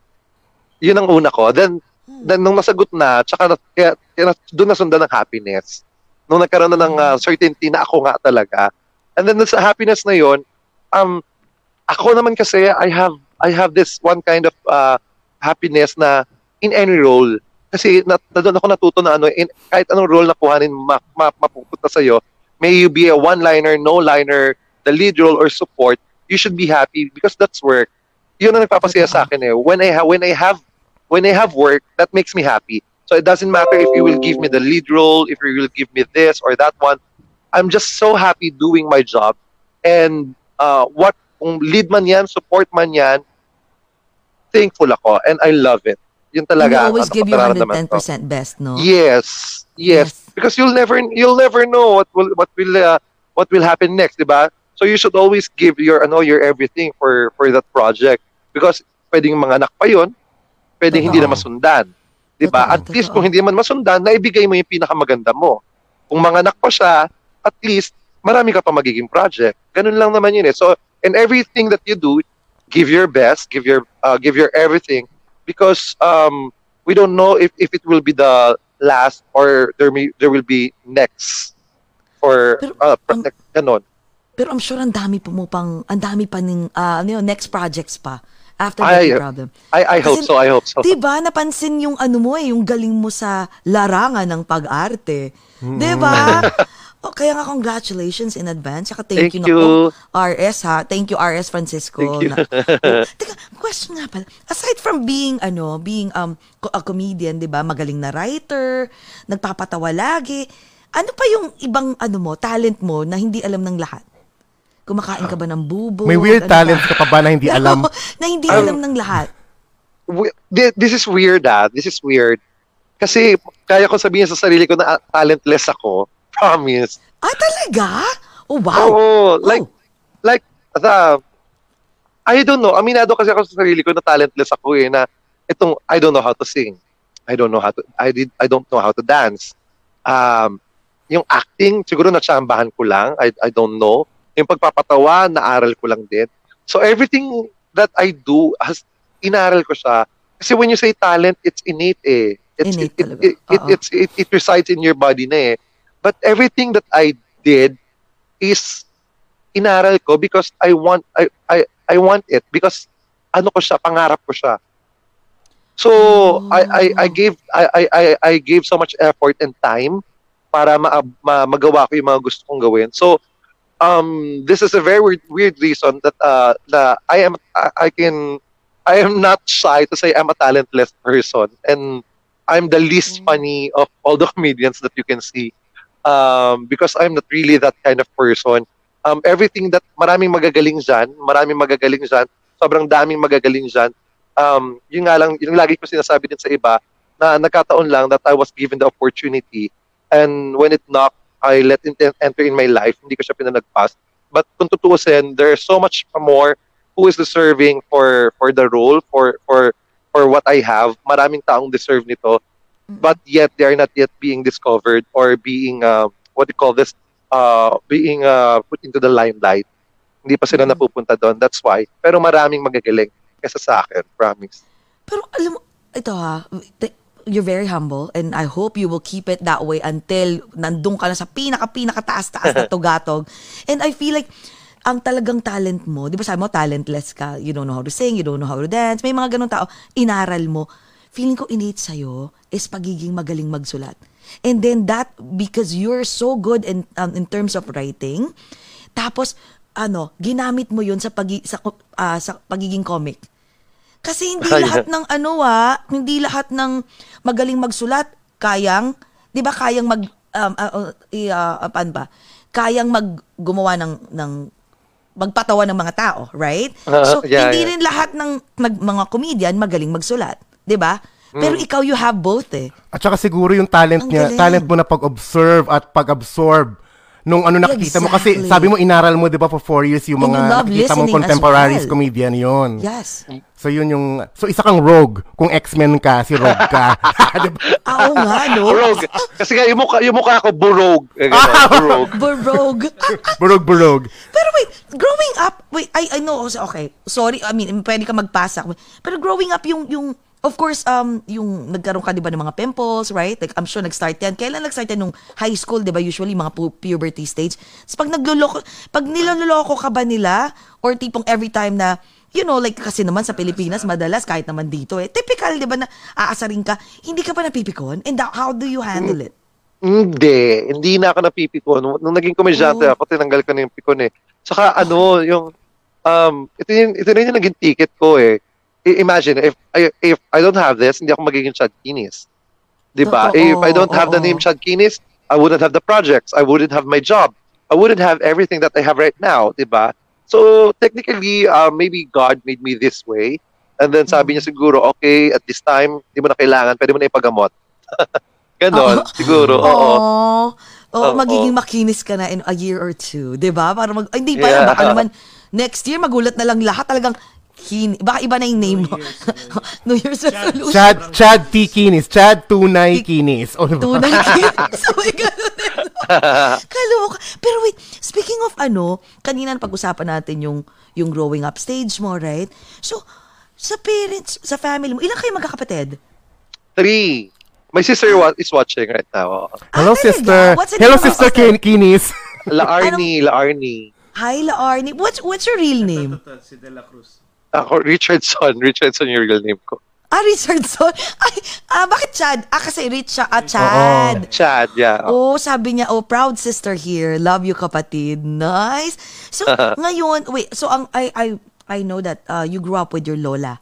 Yun ang una ko. Then, na, nung nasagot na, tsaka na, kaya, kaya na- doon nasundan ng happiness. Nung nagkaroon na ng uh, certainty na ako nga talaga. And then sa happiness na yon, um, ako naman kasi, I have, I have this one kind of uh, happiness na in any role. Kasi na, doon ako natuto na ano, in, kahit anong role na kuhanin, ma, ma, mapupunta sa'yo, may you be a one-liner, no-liner, the lead role or support, you should be happy because that's work. Yun ang nagpapasaya sa akin eh. When I, ha- when I have when I have work, that makes me happy. So it doesn't matter if you will give me the lead role, if you will give me this or that one. I'm just so happy doing my job. And uh, what kung lead man yan, support man yan, thankful ako and I love it. Yun And you talaga. ang always ano give your nararamdaman ko. 110% best, no? Yes, yes, Yes. Because you'll never you'll never know what will what will uh, what will happen next, 'di ba? So you should always give your ano your everything for for that project because pwedeng mga anak pa 'yon, pwedeng hindi na masundan. 'Di ba? Totoo, At least totoo. kung hindi man masundan, naibigay mo yung pinakamaganda mo. Kung mga anak pa siya, at least marami ka pa magiging project. Ganun lang naman yun eh. So, in everything that you do, give your best, give your uh, give your everything because um we don't know if, if it will be the last or there may there will be next for Pero, uh, ganon. Pero I'm sure ang dami pa mo pang, ang dami pa ng, ah, ano yun, next projects pa. After Ay, that problem. I I hope Kasi, so. I hope so. Diba, napansin yung ano mo eh, yung galing mo sa larangan ng pag-arte. Diba? O, kaya nga congratulations in advance. Saka thank, Thank you, you. Naku, RS ha. Thank you RS Francisco. Thank you. Na, Oh, teka, question nga pala. Aside from being ano, being um a comedian, 'di ba? Magaling na writer, nagpapatawa lagi. Ano pa yung ibang ano mo, talent mo na hindi alam ng lahat? Kumakain ka ba ng bubo? May weird talents ka pa ba na hindi alam? na hindi Um, alam ng lahat. this is weird ah. This is weird. Kasi kaya ko sabihin sa sarili ko na ah, talentless ako. Promise. Ah, talaga? Oh, wow. Oo, like Oh. like the I don't know. Aminado kasi ako sa sarili ko na talentless ako eh na itong I don't know how to sing. I don't know how to I did I don't know how to dance. Um yung acting siguro natsambahan ko lang. I I don't know. Yung pagpapatawa naaral ko lang din. So everything that I do has inaral ko siya. Kasi when you say talent, it's innate eh. It's, Innate it, it, it, it, it's, it, it resides in your body na eh. But everything that I did is inaral ko because I want I I I want it because ano ko siya pangarap ko siya. So I I I gave I I I I gave so much effort and time para ma, ma magawa ko yung mga gusto kong gawin. So um this is a very weird, weird reason that uh na I am I, I can I am not shy to say I'm a talentless person and I'm the least funny of all the comedians that you can see um, because I'm not really that kind of person. Um, everything that maraming magagaling dyan, maraming magagaling dyan, sobrang daming magagaling dyan. Um, yun nga lang, yung lagi ko sinasabi din sa iba, na nagkataon lang that I was given the opportunity and when it knocked, I let it en- enter in my life. Hindi ko siya pinalagpas. But kung tutuusin, there's so much more who is deserving for for the role, for for for what I have. Maraming taong deserve nito but yet they are not yet being discovered or being uh, what do you call this uh, being uh, put into the limelight hindi pa sila Mm. napupunta doon that's why pero maraming magagaling kesa sa akin promise Pero alam mo, ito ha, you're very humble and I hope you will keep it that way until nandun ka na sa pinaka-pinaka-taas-taas na tugatog. And I feel like, ang talagang talent mo, di ba sabi mo, talentless ka, you don't know how to sing, you don't know how to dance, may mga ganun tao, inaral mo. Feeling ko innate sa'yo is pagiging magaling magsulat. And then that, because you're so good in, um, in terms of writing, tapos, ano, ginamit mo yun sa, pagi, sa, ah, sa pagiging comic. Kasi hindi Ay, lahat ng ano ah, hindi lahat ng magaling magsulat kayang, 'di ba kayang mag um, uh, uh, i- uh, paano ba? Kayang mag gumawa ng ng magpatawa ng mga tao, right? Ah, so yeah, hindi yeah. rin lahat ng nag, mga comedian magaling magsulat, 'di ba? Pero ikaw you have both eh. At saka siguro yung talent Ang niya, galing. talent mo na pag-observe at pag-absorb nung ano nakikita mo. Kasi Exactly. sabi mo, inaral mo, di ba, for four years yung And mga you love nakikita mong listening as contemporaries well. comedian yon. Yes. So yun yung, so isa kang rogue. Kung X-Men ka, si rogue ka. Diba? Ah, Oo nga, no? Burog. Kasi nga, yung mukha, yung mukha ko, burog. Eh, ganun, burog. Barogue. burog, burog. Pero wait, growing up, wait, I, I know, okay, sorry, I mean, pwede ka magpasa. Pero growing up, yung, yung, of course, um, yung nagkaroon ka, di ba, ng mga pimples, right? Like, I'm sure nag-start yan. Kailan nag-start yan nung high school, di ba? Usually, mga pu- puberty stage. So, pag nagluloko, pag niloloko ka ba nila, or tipong every time na, you know, like, kasi naman sa Pilipinas, madalas, kahit naman dito, eh, typical, di ba, na aasarin ka, hindi ka pa napipikon? And how do you handle it? Hindi, hindi na ako napipikon. Nung, nung naging komedyante Oh. ako, tinanggal ko na yung pikon eh. Saka ano, yung, um, ito, yun, ito na yung naging ticket ko eh. Imagine, if I, if I don't have this, hindi ako magiging Chad Kinis. Di ba? Totoo, If I don't have the name Chad Kinis, I wouldn't have the projects. I wouldn't have my job. I wouldn't have everything that I have right now, di ba? So, technically, uh, maybe God made me this way. And then sabi niya siguro, okay, at this time, di mo na kailangan, pwede mo na ipagamot. Ganon, siguro, oo. Oo. Oo, Oo. magiging makinis ka na in a year or two, 'di ba? Para mag hindi pa Yeah. baka naman next year magulat na lang lahat talagang kin baka iba na yung name mo. New Year's resolution. Chad, Chad T. Kinis. Chad Tunay Kinis. O, diba? Tunay kinis. So, may ganun din. Kaloka. Pero wait, speaking of ano, kanina pag-usapan natin yung yung growing up stage mo, right? So, sa parents, sa family mo, ilan kayo magkakapatid? Three. My sister wa- is watching right now. Hello, Ah, talaga? sister. Hello, sister Kin- Kinis. La Arnie, La Arnie. Hi, La Arnie. What's, what's your real name? Si De La Cruz. Ako, Richardson. Richardson yung real name ko. Ah, Richardson. Ay, ah, bakit Chad? Ah, kasi Rich siya. Ah, Chad. Chad, yeah. Oh, sabi niya, oh, proud sister here. Love you, kapatid. Nice. So, ngayon, wait, so ang, I, I, I know that uh, you grew up with your lola.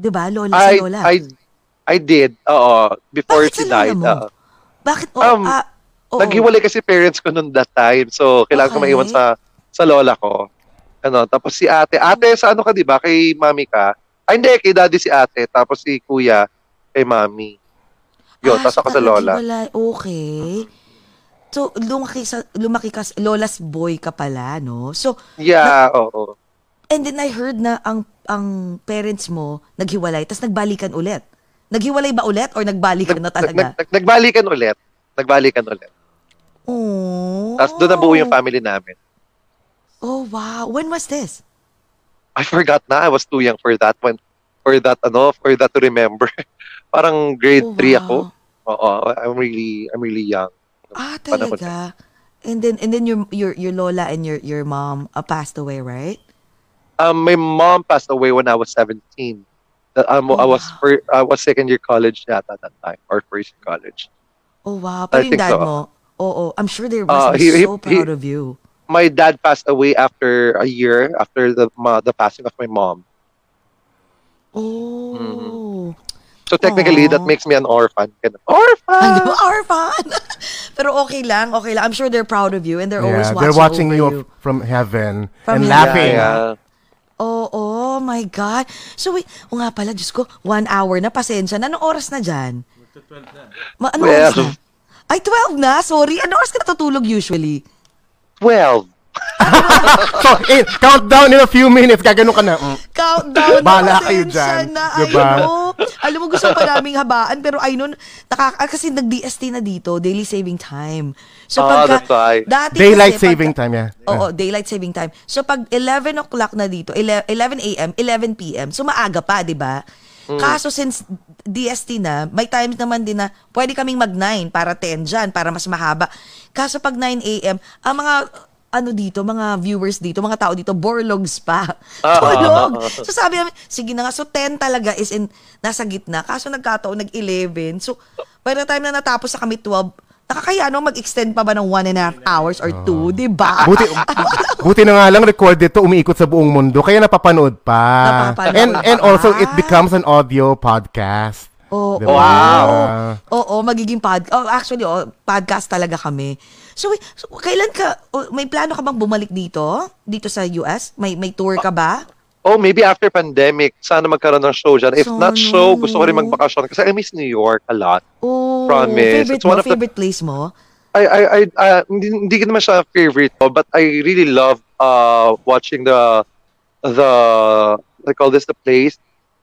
Diba? Lola I, si lola. I, I did. Oo. Before Bakit she died. mo? oo. Bakit? Oh, Um, ah, oo. Naghiwalay kasi parents ko noon that time. So, kailangan ko Okay. maiwan sa sa lola ko. Ano, tapos si ate. Ate, sa ano ka, di ba? Kay mami ka. Ay, hindi. Kay daddy si ate. Tapos si kuya kay mami. Yun, Ah, tapos ako sa lola. naghiwalay. Okay. So, lumaki, sa, lumaki ka, lola's boy ka pala, no? So, Yeah, oo. And then I heard na ang ang parents mo naghiwalay, tapos nagbalikan ulit. Naghiwalay ba ulit or nagbalikan na Nag- talaga? nag- nag- nagbalikan ulit. Nagbalikan ulit. oh. Tapos doon na buo yung family namin. Oh, wow. When was this? I forgot na. I was too young for that one. For that, ano, for that to remember. Parang grade Oh, 3 wow. ako. Oo, I'm really, I'm really young. Ah, Panahon talaga. And then and then your your your lola and your your mom uh, passed away, right? Um, my mom passed away when I was 17. Uh, Um, I was Oh, wow. fir- I was second year college at that time, or first year college. Oh, wow. I Pero yung think dad so. mo, oo, I'm sure they Uh, must he- be he- so proud of you. My dad passed away after a year after the ma- the passing of my mom. Oh. So technically, that Aw. makes me an orphan. Ganun. Ano, Orphan. Pero okay lang, okay lang. I'm sure they're proud of you and they're always Yeah, watching, they're watching over you you. from heaven From and heaven. laughing. Yeah, yeah. Oh, oh my God. So wait, o nga pala, Diyos ko, one hour na, pasensya na. Anong oras na dyan? Magta-12 na. Ma Well. oras na? Ay, 12 na, sorry. Anong oras ka natutulog usually? Twelve. So, eh, countdown in a few minutes. Gaganon ka na. Mm. Countdown na, Bahala kayo dyan, na. diba? Ay, no. Alam mo, gusto pa naming habaan, pero ay nun, nakaka- ah, kasi nag-DST na dito, daily saving time. So, Ah, pagka, that's why. dati Daylight kasi, pagka- saving time, yeah. Oo, daylight saving time. So pag 11 o'clock na dito, ele- 11 a.m., 11 p.m., so maaga pa, 'di ba? Kaso since DST na, may times naman din na pwede kaming mag-9 para 10 dyan, para mas mahaba. Kaso pag 9 a.m., ang mga ano dito, mga viewers dito, mga tao dito, borlogs pa. Tulog. ah, ah, ah. So sabi namin, sige na nga, so 10 talaga is in, nasa gitna. Kaso nagkataon, nag-11. So by the time na natapos sa kami 12, nakakaya no mag-extend pa ba ng one and a half hours or two, di ba? Buti, buti na nga lang recorded to, umiikot sa buong mundo, kaya napapanood pa. Napapanood and, and pa. also, it becomes an audio podcast. Oo. Diba? Wow. Oo, magiging pod. Oh, actually, oh, podcast talaga kami. So, so, kailan ka, oh, may plano ka bang bumalik dito? Dito sa US? May may tour ka ba? Oh, maybe after pandemic, sana magkaroon ng show dyan. If not Sana. show, gusto ko rin magbakasyon kasi I miss New York a lot. Oh, Promise. favorite It's mo, one of the- favorite place mo? I I I uh, hindi hindi ko naman siya favorite ko, but I really love uh watching the the I call this the place.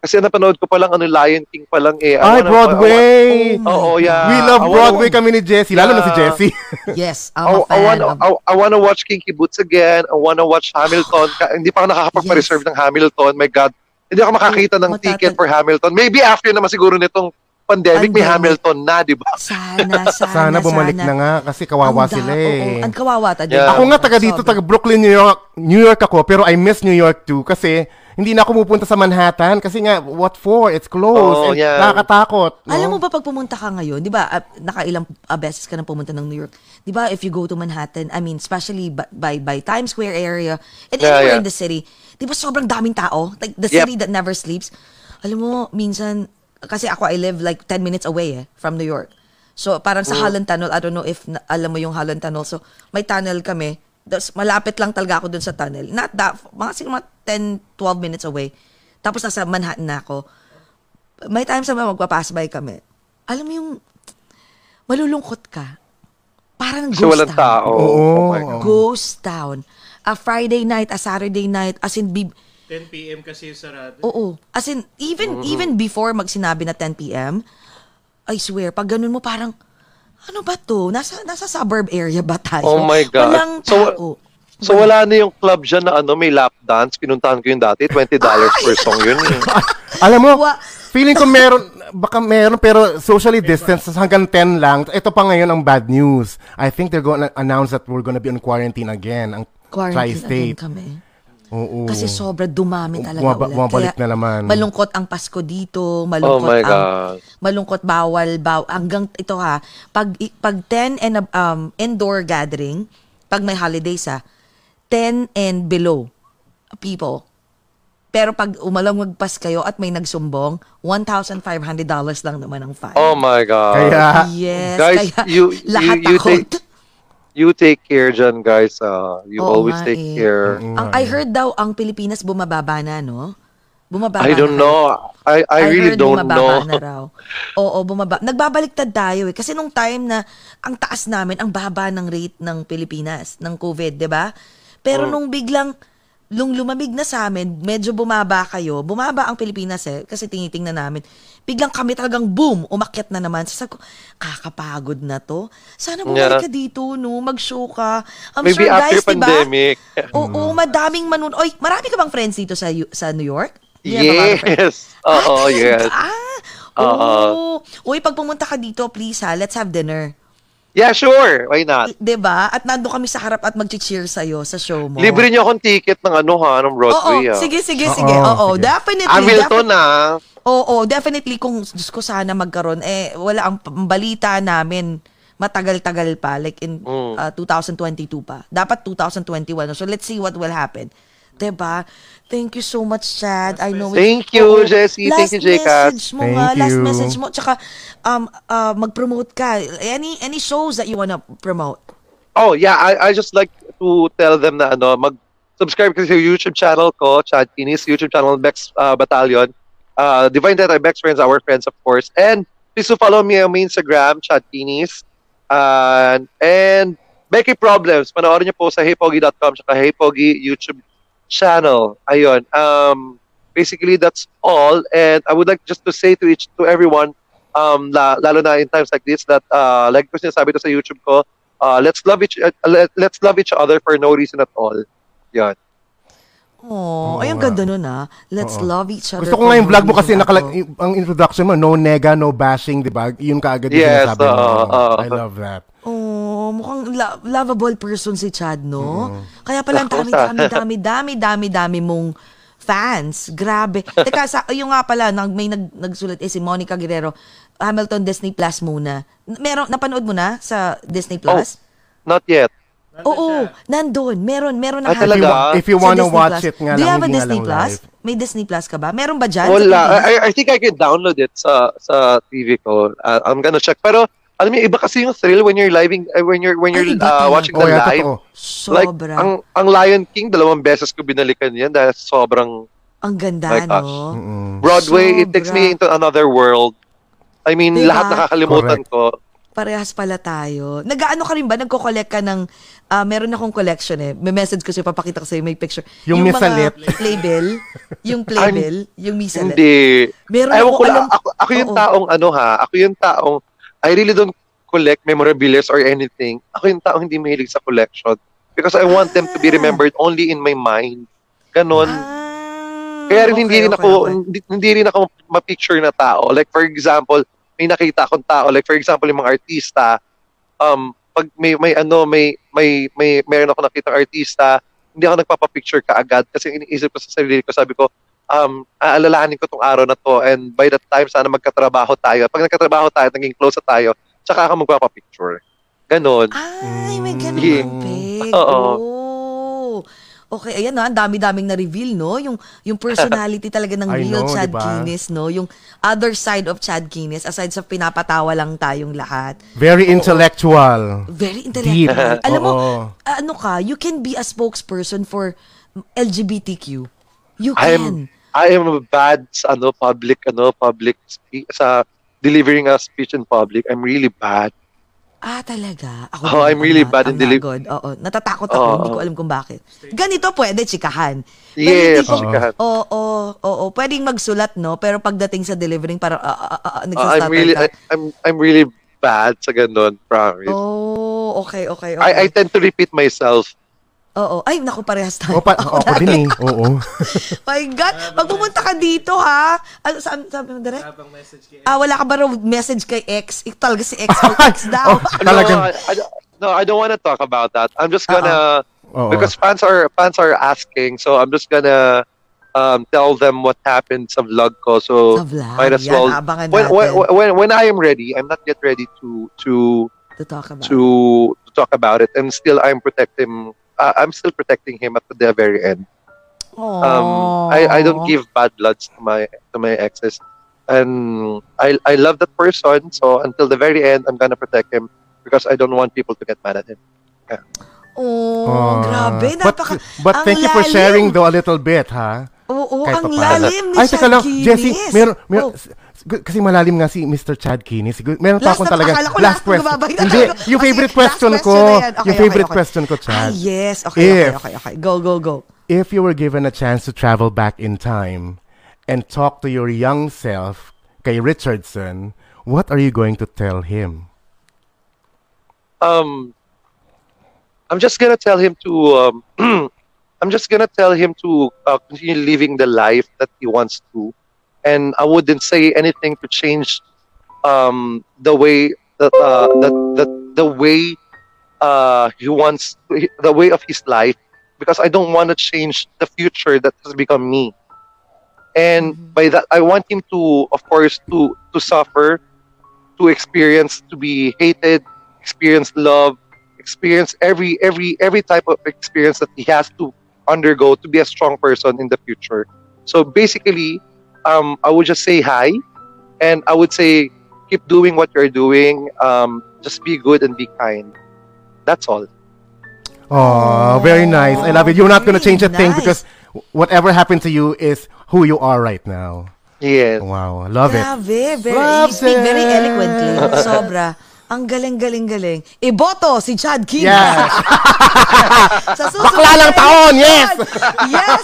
Kasi napanood ko pa lang ano Lion King pa lang eh. I Ay, wanna- Broadway! Oh my Oo, yeah. We love I wanna- Broadway kami ni Jessie, lalo na si Yeah. Jessie. Yes, I, I'm a I fan. wanna of- I, I wanna watch Kinky Boots again. I wanna watch Hamilton. Hindi pa ako nakakapag-reserve ng Hamilton. My God. Hindi ako makakita ng Matatag- ticket for Hamilton. Maybe after naman siguro nitong pandemic, may Pandemic. Hamilton na, di ba? Sana, sana, Sana bumalik sana. na nga kasi kawawa Ang sila Oo, eh. ang kawawa ta. Yeah. Ako nga taga dito, taga Brooklyn, New York, New York ako, pero I miss New York too kasi hindi na ako pupunta sa Manhattan kasi nga, what for? It's closed. Oh, and yeah. Nakakatakot. No? Alam mo ba pag pumunta ka ngayon, 'di ba? ah, nakailang ah, beses ka nang pumunta ng New York. 'Di ba? If you go to Manhattan, I mean, especially by by, by Times Square area and Yeah, anywhere yeah. in the city, 'di ba sobrang daming tao? Like the Yep. city that never sleeps. Alam mo, minsan kasi ako I live like 10 minutes away eh from New York. So parang sa Holland Tunnel, I don't know if na- alam mo yung Holland Tunnel. So may tunnel kami. Das, malapit lang talaga ako dun sa tunnel. Not that, mga siguro mga 10, 12 minutes away. Tapos nasa Manhattan na ako may times na magpapass by kami. Alam mo yung malulungkot ka. Parang Kasi ghost walang town. tao. Oo. Oh my God. Ghost town. A Friday night, a Saturday night, as in, be, 10 p.m. kasi yung sarado. oo. As in, even, Mm-hmm. even before magsinabi na 10 p.m., I swear, pag ganun mo parang, ano ba to? Nasa, nasa suburb area ba tayo? Oh my God. Walang So, tao. So wala na yung club dyan na ano, may lap dance. Pinuntahan ko yung dati. $20 per song yun. eh. Alam mo, Wa- feeling ko meron, baka meron, pero socially distanced hanggang 10 lang. Ito pa ngayon ang bad news. I think they're gonna announce that we're gonna be on quarantine again, ang Quarantine again tri-state. kami. Oo. Kasi sobra dumami talaga Bumaba- ulit. bumabalik Kaya na naman. Malungkot ang Pasko dito, Oh malungkot my ang God. malungkot bawal baw hanggang ito ha. Pag pag 10 and um indoor gathering, pag may holidays ha, 10 and below people. Pero pag umalang magpas kayo at may nagsumbong, $1,500 lang naman ang fine. Oh my God. Kaya, yes, Guys, kaya you- lahat you- you takot. take- You take care dyan, guys. Uh, you Oo always nga take eh. care. ang I heard daw ang Pilipinas bumababa na, no? Bumababa I don't na kayo. know. I, I, really heard don't bumababa know. na raw. Oo, bumaba. Nagbabaliktad tayo eh. Kasi nung time na ang taas namin, ang baba ng rate ng Pilipinas, ng COVID, di ba? Pero Mm. nung biglang, nung lumamig na sa amin, medyo bumaba kayo, bumaba ang Pilipinas eh, kasi tinitingnan namin. Biglang kami talagang boom, umakyat na naman. So, sabi ko, kakapagod na to. Sana bumalik Yeah. ka dito, no? Mag-show ka. I'm Maybe sure after guys, di ba? pandemic. Oo, madaming manun. Oy, marami ka bang friends dito sa sa New York? Yes. Oo, Ah, yes. talaga? Ah, Oo. oo. Uy, pag pumunta ka dito, please ha, let's have dinner. Yeah, sure. Why not? 'Di ba? At nando kami sa harap at mag-cheer sa'yo sa show mo. Libre niyo akong ticket ng ano ha, ng Oo, Broadway. ah. sige, sige, Oo, sige. Oo, sige. definitely. Hamilton defi- ah. Oo, definitely kung Diyos ko sana magkaroon eh wala ang p- balita namin matagal-tagal pa like in Mm. uh, 2022 pa. Dapat 2021. So let's see what will happen. 'Di ba? Thank you so much, Chad. I know it's- Thank you. Jessie. Thank Last you, Jcas. message mo Thank nga, last you. message mo. Tsaka, um, uh, mag-promote ka. Any any shows that you wanna promote? Oh, yeah. I, I just like to tell them na ano, mag-subscribe kasi sa YouTube channel ko, Chad Kinis, YouTube channel Bex uh, Battalion. Uh, Divine Dead, Bex Friends, our friends, of course. And please follow me on my Instagram, Chad Kinis. Uh, and Becky Problems, panoorin niyo po sa heypogi.com at heypogi YouTube channel. Ayun. Um, basically, that's all. And I would like just to say to each to everyone, um, la, lalo na in times like this, that uh, like ko sinasabi to sa YouTube ko, uh, let's love each uh, let, let's love each other for no reason at all. Yan. Oh, ay, ang ganda nun ah. Let's Oo. love each other. Gusto ko nga yung vlog mo kasi reason at nakala- all. y- ang introduction mo, no nega, no bashing, di ba? Yun kaagad yung Yes, sinasabi mo. oo, oo. I love that. Oh, mukhang lo- lovable person si Chad, no? Kaya pala ang Ako, dami, sa- dami, dami, dami, dami, dami mong fans. Grabe. Teka, sa, yung nga pala, nag, may nag, nagsulat eh, si Monica Guerrero, Hamilton Disney Plus muna. Meron, napanood mo na sa Disney Plus? Not yet. Oo, nandun. Meron, meron na Ah, talaga? If you Sa wanna Disney watch Plus. it nga Do you lang, have a hindi nga Disney lang Plus? live. May Disney Plus ka ba? Meron ba dyan? Wala. Pilipinas? I, I think I can download it sa sa TV ko. Uh, I'm gonna check. Pero alam mo iba kasi yung thrill when you're living uh, when you're when Ay, you're iba uh, watching Oh, the yeah, live. totoo. Like Sobra. ang ang Lion King dalawang beses ko binalikan yan dahil sobrang ang ganda, My gosh. no? Mm-mm. Broadway it takes Sobra. me into another world. I mean, Diba? lahat nakakalimutan ko. Parehas pala tayo. Nag-ano ka rin ba? Nagko-collect ka ng, ah, meron akong collection eh. May message ko sa'yo, papakita ko sa'yo, may picture. Yung misalit. mga playbill, yung playbill, yung misalit. Hindi. Meron Ewan ako, ko lang, alam- ako, ako yung Oo. taong ano ha, ako yung taong, I really don't collect memorabilia or anything. Ako yung taong hindi mahilig sa collection. Because I want them to be Ah. remembered only in my mind. Ganon. Ah. Kaya rin okay, hindi rin okay, ako okay. Hindi, hindi rin ako ma-picture na tao. Like for example, may nakita akong tao, like for example, yung mga artista, um pag may may ano, may may may meron ako nakita artista, hindi ako nagpapa-picture kaagad kasi iniisip ko sa sarili ko, sabi ko, um, aalalahanin ko tong araw na to and by that time sana magkatrabaho tayo. Pag nagkatrabaho tayo, naging close na tayo, tsaka ako magpapa-picture. Ganon. Ay, may ganun Yeah. yeah. peg. Oo. Oh. Okay, ayan na, ang dami-daming na-reveal, no? Yung, yung personality talaga ng real know, Chad diba? Guinness, no? Yung other side of Chad Guinness, aside sa pinapatawa lang tayong lahat. Very intellectual. Very intellectual. Alam mo, Oo. ano ka, you can be a spokesperson for LGBTQ. You I'm can. I am bad sa ano public ano public spe- sa delivering a speech in public. I'm really bad. Ah, talaga? Ako Oh, I'm really not- bad in I'm deli- not good. Oo, natatakot ako. Oo. Hindi ko alam kung bakit. Ganito pwede, chikahan. Pero Yes, ko- chikahan. Oo, oo, oo. Pwedeng magsulat, no? Pero pagdating sa delivering, parang uh, uh, uh, Uh, I'm nagsastutter really ka. I, I'm I'm really bad sa ganun, promise. Oh, okay, okay, okay. I I tend to repeat myself. Oo. Ay, naku, parehas tayo. O, pa, ako din eh. Oo. My God, pag pumunta ka dito, ha? Ano, saan, sabi mo, direct? Habang message kay Ah, wala ka ba raw message kay ex? Ik, talaga si ex ex daw. Talagang- No, I, I, don't- no, I don't want to talk about that. I'm just gonna Oo. because fans are fans are asking, so I'm just gonna um, tell them what happened sa vlog ko. So Sa vlog, might as yan, well abangan when, when when when I am ready, I'm not yet ready to to to talk about. to to talk about it, and still I'm protecting. Uh, I'm still protecting him at the very end. Um, I, I don't give bad bloods to my to my exes, and I I love that person. So until the very end, I'm gonna protect him because I don't want people to get mad at him. Oh, Ah. grabe. But, Napaka, but ang thank you for lalim. sharing though a little bit, ha? Oo, Kahit ang pa paano. lalim ni Ay, Chad teka lang, Guinness. Jessie, meron, meron, Oh. s- s- kasi malalim nga si Mr. Chad Kinney. Siguro, meron pa Last akong na- talaga, akala ko last na question. babay na Hindi, tayo. yung Okay, favorite last question ko, question na yan. Okay, yung okay, favorite okay. question ko, Ah, Chad. yes. Okay, okay, If- okay, okay. Go, go, go. If you were given a chance to travel back in time and talk to your young self, kay Richardson, what are you going to tell him? um I'm just gonna tell him to um I'm just gonna tell him to uh, continue living the life that he wants to, and I wouldn't say anything to change um the way that uh that that the way uh he wants the way of his life. Because I don't want to change the future that has become me. And by that, I want him to, of course, to to suffer, to experience, to be hated, experience love, experience every every every type of experience that he has to undergo to be a strong person in the future. So basically, um, I would just say hi, and I would say keep doing what you're doing. Um, just be good and be kind. That's all. Oh, very nice. I love it. You're not going to change a thing because whatever happened to you is who you are right now. Yes. Wow, I love it. Grabe. Very, Love you speak very eloquently. Sobra. Ang galing-galing-galing. Iboto si Chad King. Yes. Sa susunod Bakla lang taon, eleksyon. Yes.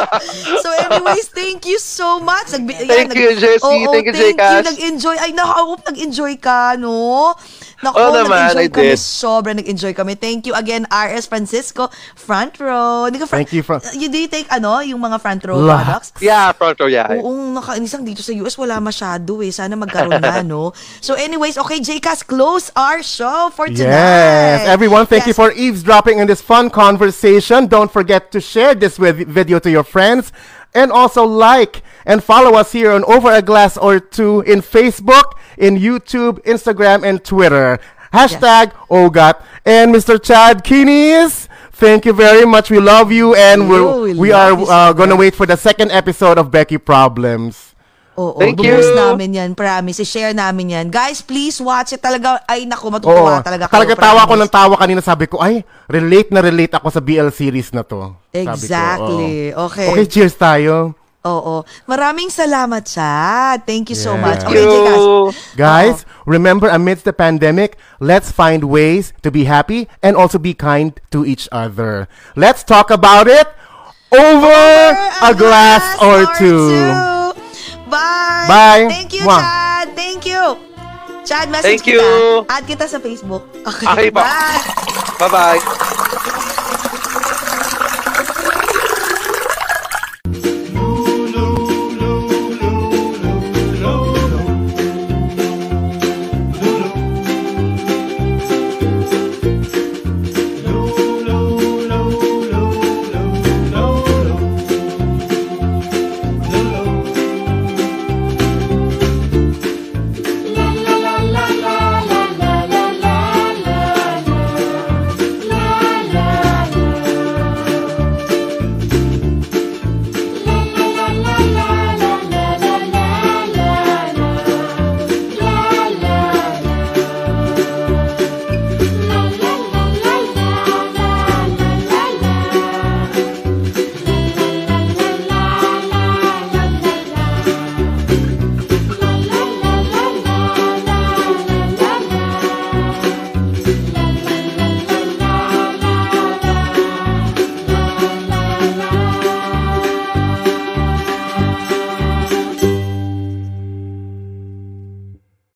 so anyways, thank you so much. Nagbi- Thank you, Jessie. Oo, Thank you, thank Jcas. Nag-enjoy. Ay, naku, nag-enjoy ka, no? Naku, Oo naman, nag-enjoy kami. did. Sobra nag-enjoy kami. Thank you again, RS Francisco. Front row. Hindi ka front, Thank you, front- You do you take, ano, yung mga front row Lahat. products? Yeah, front row. Yeah. Oo, nakainisang dito sa US, wala masyado eh. Sana magkaroon na, no? So anyways, okay, JCast, close our show for tonight. Yes, everyone, thank you Yes. for eavesdropping in this fun conversation. Don't forget to share this with video to your friends and also like and follow us here on Over a Glass or Two in Facebook, in YouTube, Instagram, and Twitter. Hashtag OGAT. And Mr. Chad Kinis, thank you very much. We love you and we're, we we are love you so uh, gonna wait for the second episode of Becky Problems. Oo, Thank you. namin yan, promise. I-share namin yan. Guys, please watch it talaga. Ay, naku, Oo, matutuwa talaga kayo. talaga tawa ko promise. ng tawa kanina. Sabi ko, ay, relate na relate ako sa BL series na to. Sabi ko, Exactly. oo. Okay. Okay, cheers tayo. Oo. Maraming salamat, Chad. Thank you so Yeah. much. Thank Okay, you. Guys, remember amidst the pandemic, let's find ways to be happy and also be kind to each other. Let's talk about it over a glass or two. Bye. Bye. Thank you, Mwah. Chad. Thank you. Chad, message Thank you. kita. Add kita sa Facebook. Okay, Okay bye. Bye bye.